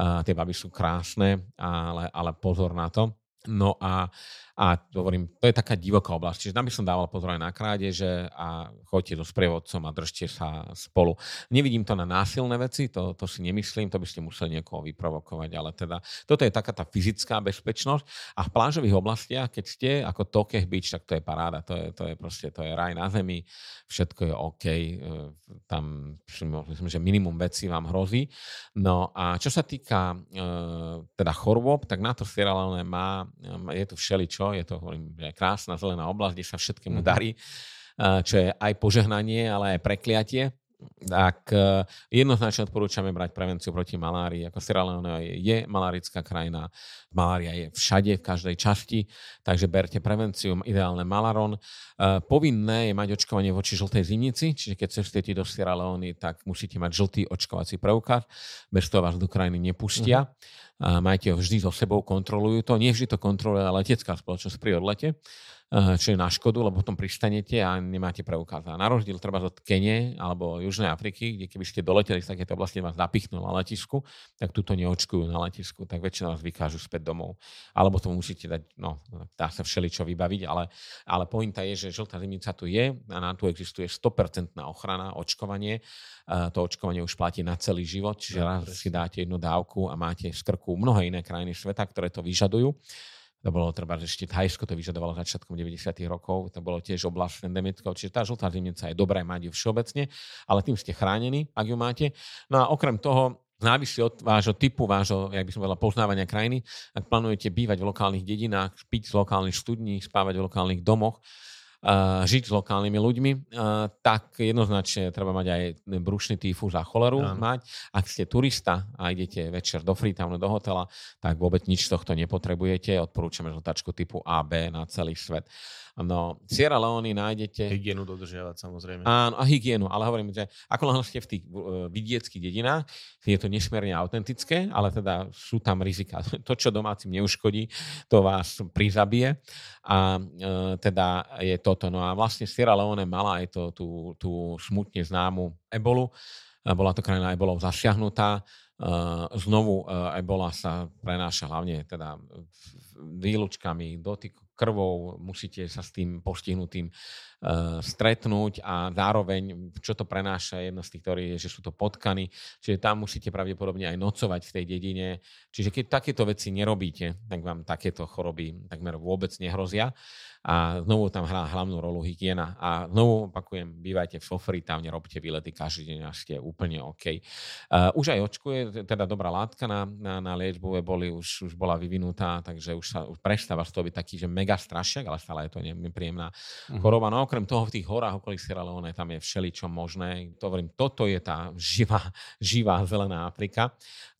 A, tie baby sú krásne, ale, ale pozor na to. No a a hovorím, to je taká divoká oblasť. Čiže tam by som dával pozor aj na krádeže a choďte so sprievodcom a držte sa spolu. Nevidím to na násilné veci, to, to si nemyslím, to by ste museli niekoho vyprovokovať, ale teda toto je taká tá fyzická bezpečnosť a v plážových oblastiach, keď ste ako Tokeh Beach, tak to je paráda, to je, to je proste, to je raj na zemi, všetko je OK, e, tam myslím, že minimum vecí vám hrozí. No a čo sa týka e, teda chorôb, tak na to Sierra Leone má, je tu všeličo, je to hovorím, krásna zelená oblasť, kde sa všetkému mm-hmm. darí, čo je aj požehnanie, ale aj prekliatie tak jednoznačne odporúčame brať prevenciu proti malárii. Ako Sierra Leone je malárická krajina, malária je všade, v každej časti, takže berte prevenciu, ideálne malaron. Povinné je mať očkovanie voči žltej zimnici, čiže keď cestujete do Sierra Leone, tak musíte mať žltý očkovací preukaz, bez toho vás do krajiny nepustia. Uh-huh majte ho vždy so sebou, kontrolujú to. Nie vždy to kontroluje letecká spoločnosť pri odlete, čo je na škodu, lebo potom pristanete a nemáte preukaz. A na rozdiel treba od Kene alebo Južnej Afriky, kde keby ste doleteli z takéto oblasti, vás napichnú na letisku, tak tuto neočkujú na letisku, tak väčšina vás vykážu späť domov. Alebo to musíte dať, no, dá sa všeličo vybaviť, ale, ale pointa je, že žltá zimnica tu je a na tu existuje 100% ochrana, očkovanie. Uh, to očkovanie už platí na celý život, čiže raz si dáte jednu dávku a máte z krku mnohé iné krajiny sveta, ktoré to vyžadujú. To bolo treba, že ešte Thajsko to vyžadovalo začiatkom 90. rokov, to bolo tiež oblasť endemická, čiže tá žltá zimnica je dobré mať ju všeobecne, ale tým ste chránení, ak ju máte. No a okrem toho, závisí od vášho typu, vášho, jak by som povedal, poznávania krajiny. Ak plánujete bývať v lokálnych dedinách, piť z lokálnych studní, spávať v lokálnych domoch, žiť s lokálnymi ľuďmi, tak jednoznačne treba mať aj brušný týfus a choleru Áno. mať. Ak ste turista a idete večer do Freetownu, do hotela, tak vôbec nič z tohto nepotrebujete. Odporúčame žltačku typu A, B na celý svet. No, Sierra Leone nájdete... Hygienu dodržiavať samozrejme. Áno, a hygienu, ale hovorím, že ako ste v tých uh, vidieckých dedinách, je to nesmierne autentické, ale teda sú tam rizika. To, čo domácim neuškodí, to vás prizabije. A uh, teda je toto. No a vlastne Sierra Leone mala aj to, tú, tú smutne známu ebolu. Bola to krajina ebolov zasiahnutá. Uh, znovu ebola sa prenáša hlavne teda výlučkami, dotyk, krvou, musíte sa s tým postihnutým stretnúť a zároveň, čo to prenáša, jedna z tých teórií je, že sú to potkany, čiže tam musíte pravdepodobne aj nocovať v tej dedine. Čiže keď takéto veci nerobíte, tak vám takéto choroby takmer vôbec nehrozia. A znovu tam hrá hlavnú rolu hygiena. A znovu opakujem, bývajte v Sofri, tam nerobte výlety každý deň a ste úplne OK. Uh, už aj očkuje, teda dobrá látka na, na, na liečbu eboli už, už bola vyvinutá, takže už sa už prestáva z toho byť taký, že mega strašiak, ale stále je to nepríjemná uh-huh. choroba. No okrem toho v tých horách okolí Sierra Leone tam je všeličo možné. To hovorím, toto je tá živá, živá zelená Afrika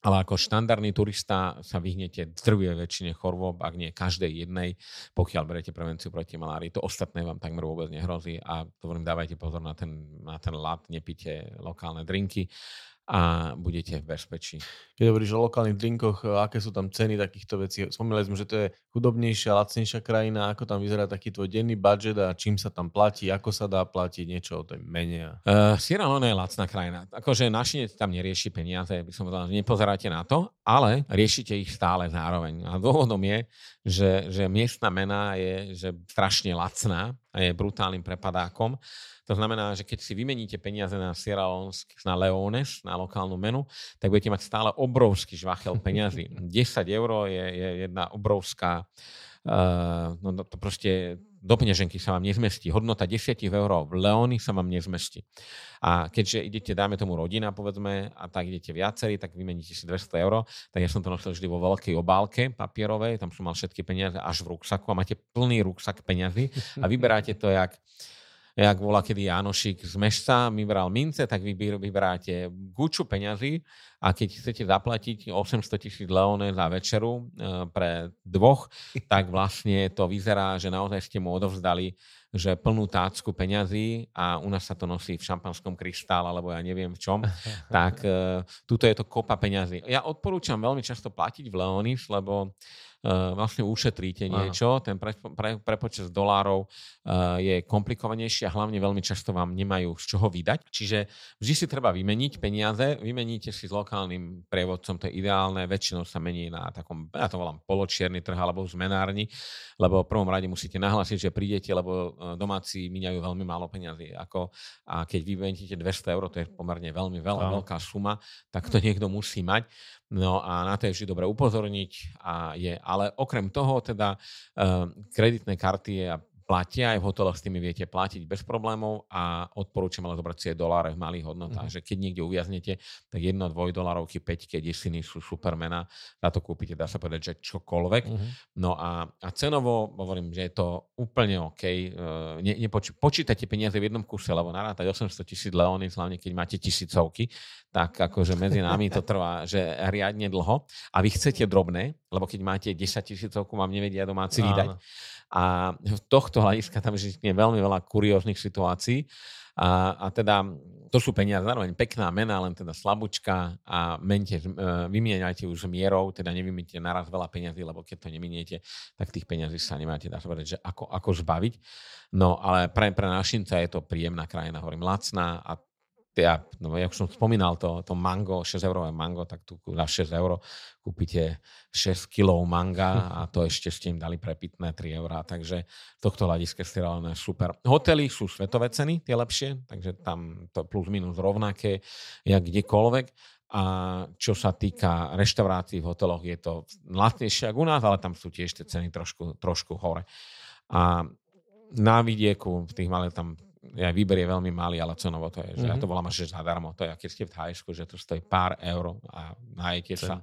ale ako štandardný turista sa vyhnete drvie väčšine chorôb, ak nie každej jednej, pokiaľ berete prevenciu proti malárii. To ostatné vám takmer vôbec nehrozí a to dávajte pozor na ten, na ten lat, nepite lokálne drinky a budete v bezpečí. Keď hovoríš o lokálnych drinkoch, e, aké sú tam ceny takýchto vecí? Spomínali sme, že to je chudobnejšia, lacnejšia krajina. Ako tam vyzerá taký tvoj denný budget a čím sa tam platí, ako sa dá platiť, niečo o tej mene? Uh, Sierra Leone je lacná krajina. Akože našinec tam nerieši peniaze, by som povedal, nepozeráte na to, ale riešite ich stále zároveň. A dôvodom je, že, že miestna mena je že strašne lacná a je brutálnym prepadákom. To znamená, že keď si vymeníte peniaze na Sierra Leone, na Leones, na lokálnu menu, tak budete mať stále obrovský žvachel peňazí. 10 eur je, je jedna obrovská Uh, no to proste do peňaženky sa vám nezmestí. Hodnota 10 eur v Leóny sa vám nezmestí. A keďže idete, dáme tomu rodina, povedzme, a tak idete viacerí, tak vymeníte si 200 eur, tak ja som to nosil vždy vo veľkej obálke papierovej, tam som mal všetky peniaze až v ruksaku a máte plný ruksak peňazí a vyberáte to jak jak volá kedy Janošik z Mešca vybral mince, tak vy vyberáte guču peňazí a keď chcete zaplatiť 800 tisíc leone za večeru e, pre dvoch, tak vlastne to vyzerá, že naozaj ste mu odovzdali že plnú tácku peňazí a u nás sa to nosí v šampanskom kryštále, alebo ja neviem v čom, tak uh, tuto je to kopa peňazí. Ja odporúčam veľmi často platiť v Leonis, lebo vlastne ušetríte niečo. Ten pre, pre, prepočet dolárov uh, je komplikovanejší a hlavne veľmi často vám nemajú z čoho vydať. Čiže vždy si treba vymeniť peniaze, vymeníte si s lokálnym prievodcom, to je ideálne, väčšinou sa mení na takom, ja to volám poločierny trh alebo zmenárni, lebo v prvom rade musíte nahlásiť, že prídete, lebo domáci míňajú veľmi málo peniazy. Ako, a keď vymeníte 200 eur, to je pomerne veľmi veľa, veľká suma, tak to niekto musí mať. No a na to je vždy dobre upozorniť. A je, ale okrem toho teda uh, kreditné karty a platia, aj v hoteloch s tými viete platiť bez problémov a odporúčam ale zobrať si aj doláre v malých hodnotách, mm-hmm. že keď niekde uviaznete, tak 1, 2 dolárovky, 5 keď desiny sú supermena, na to kúpite, dá sa povedať, že čokoľvek. Mm-hmm. No a, a cenovo, hovorím, že je to úplne OK. Uh, ne, nepoč- počítate peniaze v jednom kuse, lebo narátať 800 tisíc leóny, hlavne keď máte tisícovky, tak akože medzi nami to trvá, že riadne dlho. A vy chcete drobné, lebo keď máte 10 tisícovku, vám nevedia domáci vydať. A v tohto hľadiska tam je veľmi veľa kurióznych situácií. A, a teda to sú peniaze, zároveň pekná mena, len teda slabúčka a mente, e, vymieňajte už mierou, teda nevymýte naraz veľa peniazí, lebo keď to neminiete, tak tých peniazí sa nemáte, dá povedať, že ako, ako zbaviť. No ale pre, pre našinca je to príjemná krajina, hovorím, lacná a ja, no, ja už som spomínal to, to mango, 6 eurové mango, tak tu za 6 eur kúpite 6 kg manga a to ešte ste im dali prepitné 3 eurá, takže tohto hľadiska ste je super. Hotely sú svetové ceny, tie lepšie, takže tam to plus minus rovnaké, jak kdekoľvek. A čo sa týka reštaurácií v hoteloch, je to lacnejšie ako u nás, ale tam sú tiež tie ceny trošku, trošku hore. A na vidieku, v tých malých tam aj výber je veľmi malý, ale cenovo to je, že mm-hmm. ja to volám až zadarmo. To je, keď ste v Thajsku, že to stojí pár eur a najete sa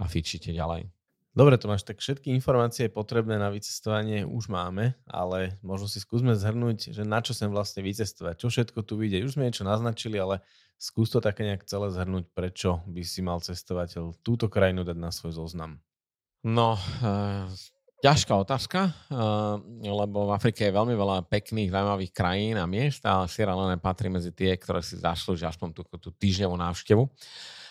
a fičíte ďalej. Dobre, Tomáš, tak všetky informácie potrebné na vycestovanie už máme, ale možno si skúsme zhrnúť, že na čo sem vlastne vycestovať, čo všetko tu vyjde. Už sme niečo naznačili, ale skús to také nejak celé zhrnúť, prečo by si mal cestovateľ túto krajinu dať na svoj zoznam. No, uh Ťažká otázka, eh, lebo v Afrike je veľmi veľa pekných, zaujímavých krajín a miest a Sierra Leone patrí medzi tie, ktoré si zaslúžia aspoň tú, tú týždňovú návštevu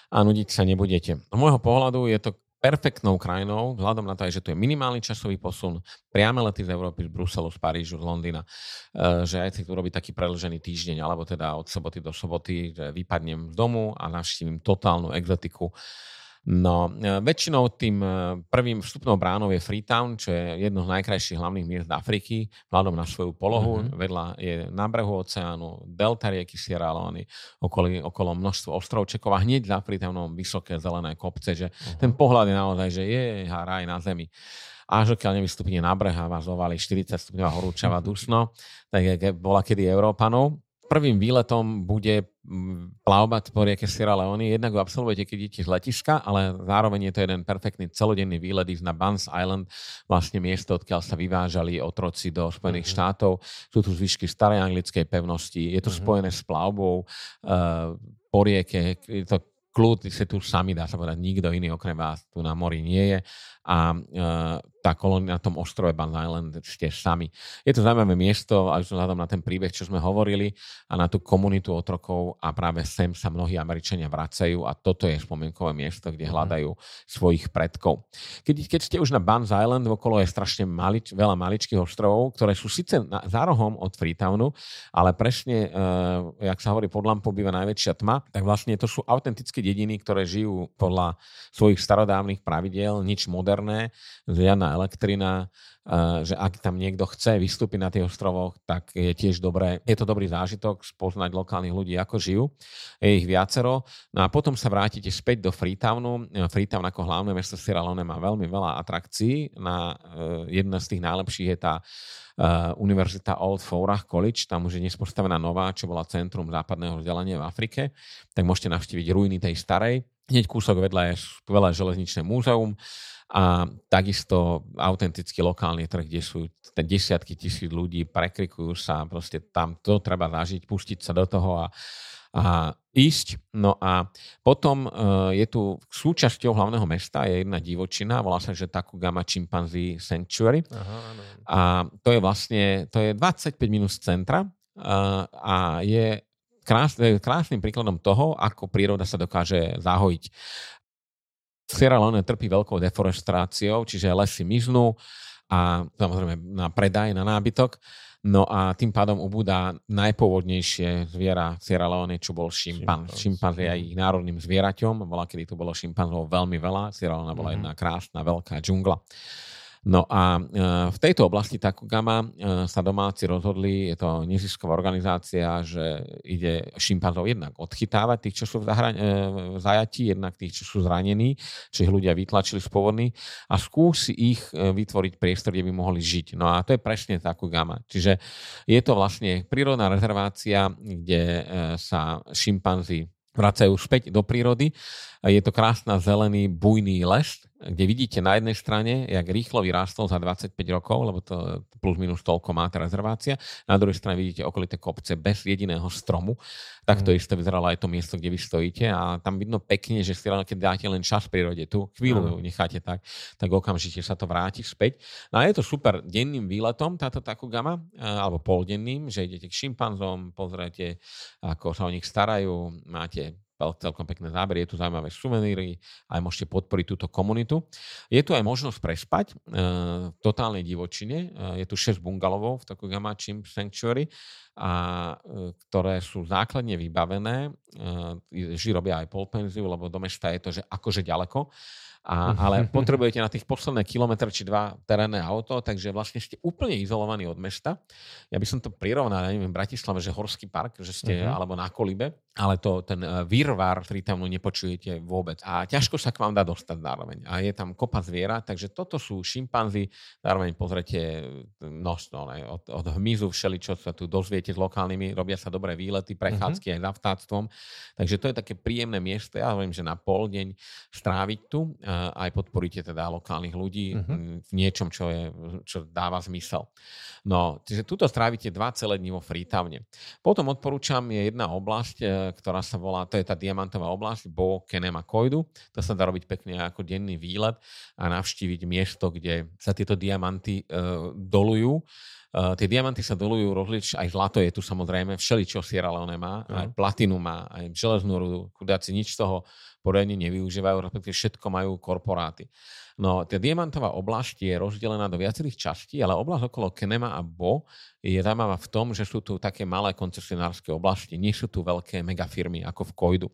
a nudiť sa nebudete. Z môjho pohľadu je to perfektnou krajinou, vzhľadom na to aj, že tu je minimálny časový posun, priame lety z Európy, z Bruselu, z Parížu, z Londýna, eh, že aj si tu robí taký predlžený týždeň, alebo teda od soboty do soboty, že vypadnem z domu a navštívim totálnu exotiku No, e, väčšinou tým e, prvým vstupnou bránou je Freetown, čo je jedno z najkrajších hlavných miest Afriky, vzhľadom na svoju polohu. Mm-hmm. Vedľa je na brehu oceánu, delta rieky Sierra Leone, okolo, okolo množstvo ostrovčekov a hneď za Freetownom vysoké zelené kopce, že mm-hmm. ten pohľad je naozaj, že je raj na zemi až dokiaľ nevystúpite na breh a vás zovali 40 stupňová horúčava dusno, tak bola kedy Európanov prvým výletom bude plavbať po rieke Sierra Leone. Jednak ho absolvujete, keď idete z letiska, ale zároveň je to jeden perfektný celodenný výlet ísť na Buns Island, vlastne miesto, odkiaľ sa vyvážali otroci do Spojených mm-hmm. štátov. Sú tu zvyšky starej anglickej pevnosti, je to mm-hmm. spojené s plavbou uh, po rieke, je to kľud, ste tu sami, dá sa povedať, nikto iný okrem vás tu na mori nie je a uh, tá kolónia na tom ostrove Ban Island ste sami. Je to zaujímavé miesto, aj vzhľadom na ten príbeh, čo sme hovorili a na tú komunitu otrokov a práve sem sa mnohí Američania vracajú a toto je spomienkové miesto, kde mhm. hľadajú svojich predkov. Keď, keď ste už na Ban Island, okolo je strašne malič, veľa maličkých ostrovov, ktoré sú síce na, za rohom od Freetownu, ale presne, uh, jak sa hovorí, pod lampou býva najväčšia tma, tak vlastne to sú autentické dediny, ktoré žijú podľa svojich starodávnych pravidiel, nič moderné, žiadna elektrina, že ak tam niekto chce vystúpiť na tých ostrovoch, tak je tiež dobré, je to dobrý zážitok spoznať lokálnych ľudí, ako žijú. Je ich viacero. No a potom sa vrátite späť do Freetownu. Freetown ako hlavné mesto Sierra Leone má veľmi veľa atrakcií. Na, e, jedna z tých najlepších je tá Uh, Univerzita Old Forah College, tam už je dnes postavená nová, čo bola centrum západného vzdelania v Afrike, tak môžete navštíviť ruiny tej starej. Hneď kúsok vedľa je skvelé železničné múzeum a takisto autentický lokálny trh, kde sú desiatky tisíc ľudí, prekrikujú sa, proste tam to treba zažiť, pustiť sa do toho a, a ísť. No a potom uh, je tu súčasťou hlavného mesta je jedna divočina, volá sa, že Takugama Chimpanzee Sanctuary. Aha, áno. A to je vlastne, to je 25 minút z centra uh, a je krás, krásnym príkladom toho, ako príroda sa dokáže zahojiť Sierra Leone trpí veľkou deforestáciou, čiže lesy miznú a samozrejme na predaj, na nábytok. No a tým pádom ubúda najpôvodnejšie zviera Sierra Leone, čo bol šimpanz. Šimpanz je aj ich národným zvieraťom. Bola, kedy tu bolo šimpanzov veľmi veľa. Sierra Leone bola mm-hmm. jedna krásna, veľká džungla. No a e, v tejto oblasti Takugama e, sa domáci rozhodli, je to nezisková organizácia, že ide šimpanzov jednak odchytávať tých, čo sú v, zahra- e, v zajatí, jednak tých, čo sú zranení, ich ľudia vytlačili z povodny a skúsi ich vytvoriť priestor, kde by mohli žiť. No a to je presne Takugama. Čiže je to vlastne prírodná rezervácia, kde sa šimpanzi vracajú späť do prírody. Je to krásna zelený bujný les, kde vidíte na jednej strane, jak rýchlo vyrástol za 25 rokov, lebo to plus minus toľko má tá rezervácia. Na druhej strane vidíte okolité kopce bez jediného stromu. Tak to mm. isté vyzeralo aj to miesto, kde vy stojíte a tam vidno pekne, že si keď dáte len čas v prírode, tu chvíľu ju necháte tak, tak okamžite sa to vráti späť. No a je to super denným výletom táto gama, e, alebo poldenným, že idete k šimpanzom, pozriete, ako sa o nich starajú, máte celkom pekné zábery, je tu zaujímavé suveníry, aj môžete podporiť túto komunitu. Je tu aj možnosť prespať e, v totálnej divočine. E, je tu 6 bungalovov v Tokugama Chimp Sanctuary, a, e, ktoré sú základne vybavené. E, Ži robia aj polpenziu, lebo do mesta je to že akože ďaleko. A, ale potrebujete na tých posledné kilometr či dva terénne auto, takže vlastne ste úplne izolovaní od mesta. Ja by som to prirovnal, ja neviem, v Bratislave, že horský park, že ste, uh-huh. alebo na Kolibe, ale to, ten e, výrvar tam nepočujete vôbec. A ťažko sa k vám dá dostať zároveň. A je tam kopa zviera, takže toto sú šimpanzi, zároveň pozrete množstvo, ne, od, od hmyzu všeličo sa tu dozviete s lokálnymi, robia sa dobré výlety, prechádzky uh-huh. aj za vtáctvom. Takže to je také príjemné miesto, ja hovorím, že na pol deň stráviť tu aj podporíte teda lokálnych ľudí uh-huh. v niečom, čo, je, čo dáva zmysel. No, čiže tuto strávite dva celé dní vo Freetowne. Potom odporúčam je jedna oblasť, e, ktorá sa volá, to je tá diamantová oblasť, Bo Kenema Koidu. To sa dá robiť pekne ako denný výlet a navštíviť miesto, kde sa tieto diamanty uh, dolujú Uh, tie diamanty sa dolujú rozlič, aj zlato je tu samozrejme, všeličo Sierra Leone má, uh-huh. aj platinu má, aj železnú rudu, chudáci nič z toho poriadne nevyužívajú, respektíve všetko majú korporáty. No, tá diamantová oblasť je rozdelená do viacerých častí, ale oblasť okolo Kenema a Bo je zaujímavá v tom, že sú tu také malé koncesionárske oblasti, nie sú tu veľké megafirmy ako v Kojdu.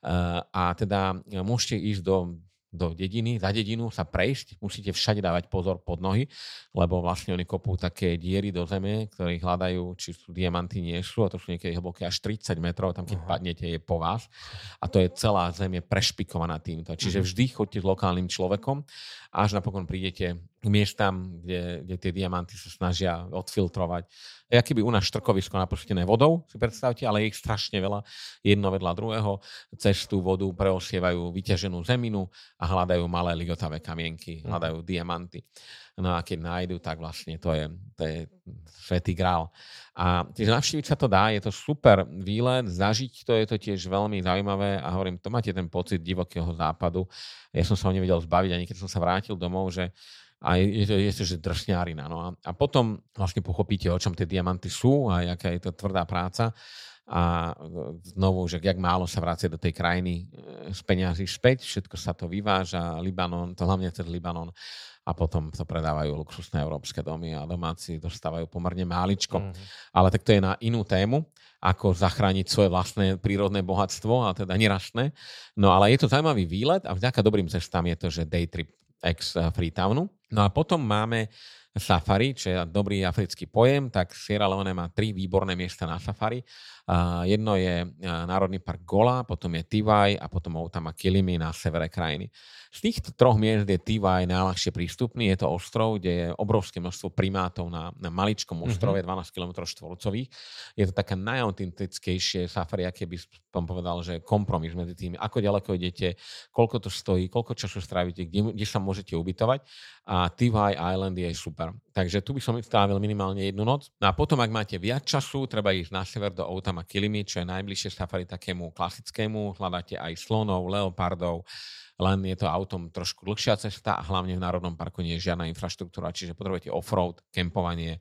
Uh, a teda môžete ísť do do dediny, za dedinu sa prejsť, musíte všade dávať pozor pod nohy, lebo vlastne oni kopú také diery do zeme, ktoré hľadajú, či sú diamanty, nie sú, a to sú niekedy hlboké až 30 metrov, tam keď uh-huh. padnete, je po vás. A to je celá zem je prešpikovaná týmto. Čiže uh-huh. vždy chodte s lokálnym človekom, až napokon prídete k miestam, kde, kde tie diamanty sa snažia odfiltrovať. Je keby u nás štrkovisko napustené vodou, si predstavte, ale je ich strašne veľa, jedno vedľa druhého. Cez tú vodu preosievajú vyťaženú zeminu a hľadajú malé ligotavé kamienky, mhm. hľadajú diamanty. No a keď nájdu, tak vlastne to je, to je svetý grál. A tiež navštíviť sa to dá, je to super výlet, zažiť to je to tiež veľmi zaujímavé a hovorím, to máte ten pocit divokého západu. Ja som sa ho nevedel zbaviť, ani keď som sa vrátil domov, že a je to, je to že drsňárina. No a, a potom vlastne pochopíte, o čom tie diamanty sú a aká je to tvrdá práca a znovu, že jak málo sa vracia do tej krajiny z e, peňazí späť, všetko sa to vyváža, Libanon, to hlavne cez Libanon a potom to predávajú luxusné európske domy a domáci dostávajú pomerne máličko. Mm-hmm. Ale tak to je na inú tému, ako zachrániť svoje vlastné prírodné bohatstvo, a teda nerastné. No ale je to zaujímavý výlet a vďaka dobrým cestám je to, že day trip ex Freetownu. No a potom máme safari, čo je dobrý africký pojem, tak Sierra Leone má tri výborné miesta na safari. Jedno je Národný park Gola, potom je Tivaj a potom Outama Kilimi na severe krajiny. Z týchto troch miest je Tivaj najľahšie prístupný. Je to ostrov, kde je obrovské množstvo primátov na, na maličkom mhm. ostrove, mm-hmm. 12 km štvorcových. Je to taká najautentickejšie safari, aké by som povedal, že kompromis medzi tým, ako ďaleko idete, koľko to stojí, koľko času strávite, kde, kde sa môžete ubytovať. A Tivaj Island je super. Takže tu by som strávil minimálne jednu noc. No a potom, ak máte viac času, treba ísť na sever do Outama Kilimi, čo je najbližšie safari takému klasickému. Hľadáte aj slonov, leopardov, len je to autom trošku dlhšia cesta a hlavne v Národnom parku nie je žiadna infraštruktúra, čiže potrebujete offroad, kempovanie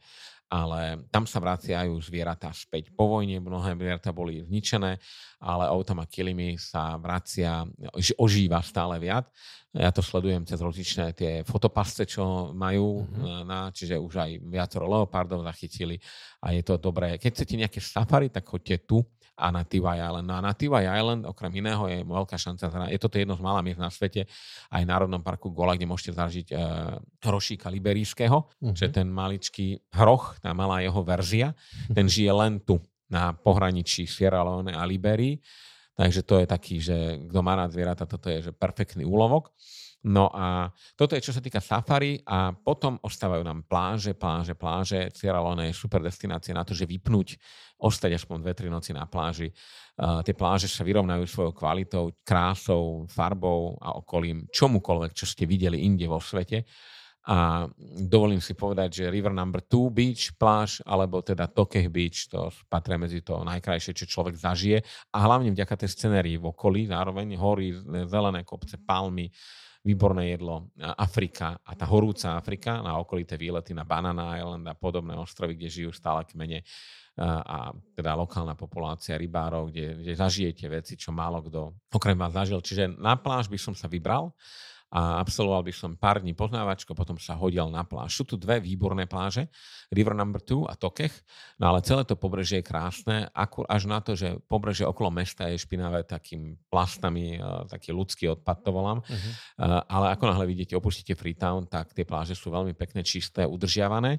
ale tam sa vraciajú zvieratá späť. Po vojne mnohé zvieratá boli zničené, ale Outama Kilimy sa vracia, ožíva stále viac. Ja to sledujem cez rozličné tie fotopasce, čo majú, mm-hmm. na, čiže už aj viacero leopardov zachytili a je to dobré. Keď chcete nejaké safari, tak choďte tu a na Tivai Island. No a na Tivai Island, okrem iného, je veľká šanca, je toto jedno z malá miest na svete, aj v Národnom parku Gola, kde môžete zažiť e, hrošíka liberijského, uh-huh. že ten maličký hroch, tá malá jeho verzia, ten žije len tu, na pohraničí Sierra Leone a Liberii. Takže to je taký, že kto má rád zvieratá, toto je že perfektný úlovok. No a toto je čo sa týka safari a potom ostávajú nám pláže, pláže, pláže. Sierra Leone je super destinácia na to, že vypnúť, ostať aspoň 2-3 noci na pláži. Uh, tie pláže sa vyrovnajú svojou kvalitou, krásou, farbou a okolím čomukoľvek, čo ste videli inde vo svete. A dovolím si povedať, že River Number 2 Beach, pláž, alebo teda Tokeh Beach, to patria medzi to najkrajšie, čo človek zažije. A hlavne vďaka tej scenérii v okolí, zároveň hory, zelené kopce, palmy, výborné jedlo, Afrika a tá horúca Afrika na okolité výlety na Banana Island a podobné ostrovy, kde žijú stále kmene a teda lokálna populácia rybárov, kde, kde zažijete veci, čo málo kto okrem vás zažil. Čiže na pláž by som sa vybral a absolvoval by som pár dní poznávačko, potom sa hodil na pláž. Sú tu dve výborné pláže, River Number 2 a Tokech, no ale celé to pobrežie je krásne, až na to, že pobrežie okolo mesta je špinavé takým plastami, e, taký ľudský odpad to volám, uh-huh. ale ako náhle vidíte, opustíte Freetown, tak tie pláže sú veľmi pekné, čisté, udržiavané.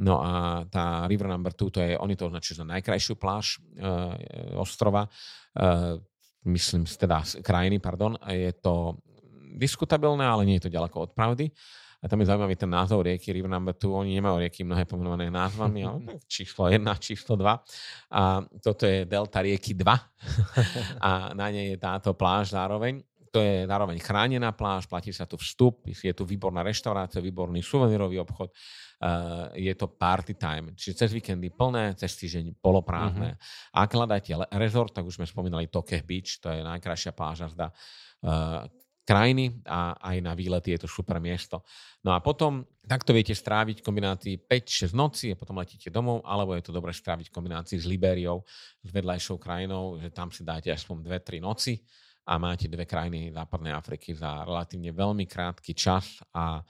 No a tá River Number 2, to je, oni to označujú za najkrajšiu pláž e, ostrova, e, myslím, teda krajiny, pardon, je to diskutabilné, ale nie je to ďaleko od pravdy. A tam je zaujímavý ten názov rieky River Number 2. Oni nemajú rieky mnohé pomenované názvami, ale číslo 1, číslo 2. A toto je delta rieky 2. a na nej je táto pláž zároveň. To je zároveň chránená pláž, platí sa tu vstup, je tu výborná reštaurácia, výborný suvenírový obchod, uh, je to party time, čiže cez víkendy plné, cez týždeň poloprázdne. Mm-hmm. Ak hľadáte rezort, tak už sme spomínali Tokeh Beach, to je najkrajšia pláža zda, uh, krajiny a aj na výlety je to super miesto. No a potom takto viete stráviť kombinácii 5-6 noci a potom letíte domov, alebo je to dobre stráviť kombinácii s Libériou, s vedľajšou krajinou, že tam si dáte aspoň 2-3 noci a máte dve krajiny západnej Afriky za relatívne veľmi krátky čas a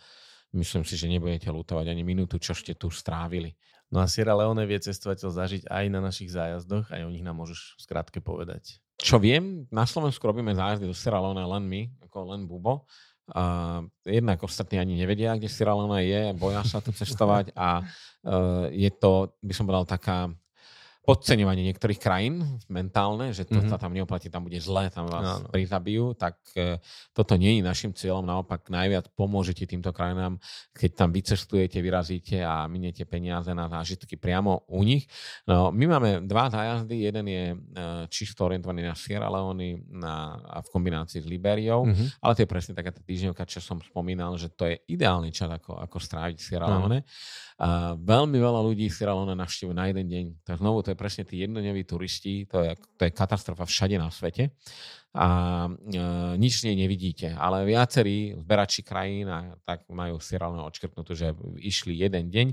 myslím si, že nebudete lutovať ani minútu, čo ste tu strávili. No a Sierra Leone vie cestovateľ zažiť aj na našich zájazdoch, aj o nich nám môžeš skrátke povedať. Čo viem, na Slovensku robíme zájazdy do Sierra Leone len my, ako len Bubo. Uh, jednak ostatní ani nevedia, kde Sierra Leone je, boja sa tu cestovať a uh, je to, by som povedal, taká podceňovanie niektorých krajín mentálne, že to mm-hmm. sa tam neoplatí, tam bude zle, tam vás no, no. prizabijú, tak e, toto nie je našim cieľom, naopak najviac pomôžete týmto krajinám, keď tam vycestujete, vyrazíte a miniete peniaze na zážitky priamo u nich. No, my máme dva zájazdy, jeden je e, čisto orientovaný na Sierra Leone na, a v kombinácii s Liberiou, mm-hmm. ale to je presne taká tá týždňovka, čo som spomínal, že to je ideálny čas, ako, ako stráviť Sierra Leone. Mm-hmm. A veľmi veľa ľudí Sierra Leone navštívujú na jeden deň. Tak znovu to je presne tí jednodňoví turisti, to je, to je katastrofa všade na svete a e, nič nie nevidíte. Ale viacerí zberači krajín a tak majú Leone odškrtnuté, že išli jeden deň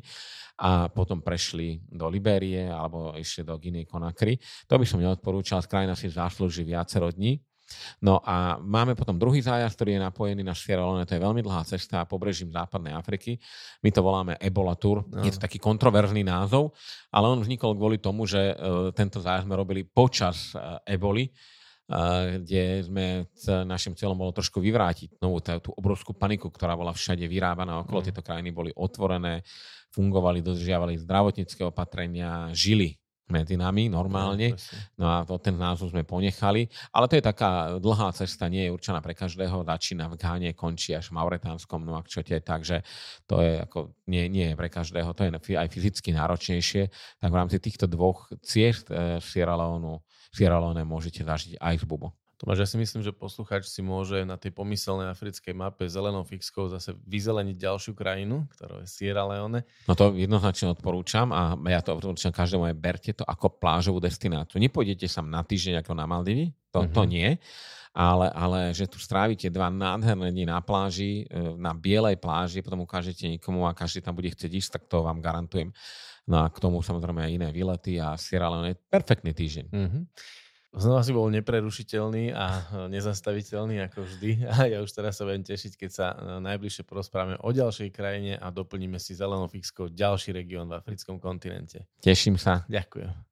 a potom prešli do Liberie alebo išli do Guinea Conakry. To by som neodporúčal, krajina si zaslúži viacero dní No a máme potom druhý zájazd, ktorý je napojený na Sierra Leone, to je veľmi dlhá cesta pobrežím západnej Afriky. My to voláme Ebola Tour. No. Je to taký kontroverzný názov, ale on vznikol kvôli tomu, že uh, tento zájazd sme robili počas uh, eboli, uh, kde sme s našim cieľom bolo trošku vyvrátiť novú tú obrovskú paniku, ktorá bola všade vyrábaná okolo. Mm. Tieto krajiny boli otvorené, fungovali, dodržiavali zdravotnícke opatrenia, žili medzi nami normálne. No a to, ten názov sme ponechali. Ale to je taká dlhá cesta, nie je určená pre každého. Začína v Gáne, končí až v Mauretánskom Nuakčote, takže to je ako, nie, nie je pre každého. To je aj fyzicky náročnejšie. Tak v rámci týchto dvoch ciest e, Sierra Leone môžete zažiť aj z Bubo. Tomáš, ja si myslím, že poslucháč si môže na tej pomyselnej africkej mape zelenou fixkou zase vyzeleniť ďalšiu krajinu, ktorá je Sierra Leone. No to jednoznačne odporúčam a ja to odporúčam každému aj berte to ako plážovú destináciu. Nepôjdete sa na týždeň ako na Maldivy, to, mm-hmm. to mhm. nie, ale, ale že tu strávite dva nádherné dni na pláži, e, na bielej pláži, potom ukážete nikomu a každý tam bude chcieť ísť, tak to vám garantujem. No a k tomu samozrejme aj iné výlety a Sierra Leone je perfektný týždeň. Mm-hmm. Znova si bol neprerušiteľný a nezastaviteľný ako vždy. A ja už teraz sa budem tešiť, keď sa najbližšie porozprávame o ďalšej krajine a doplníme si zelenou fixkou ďalší región v africkom kontinente. Teším sa. Ďakujem.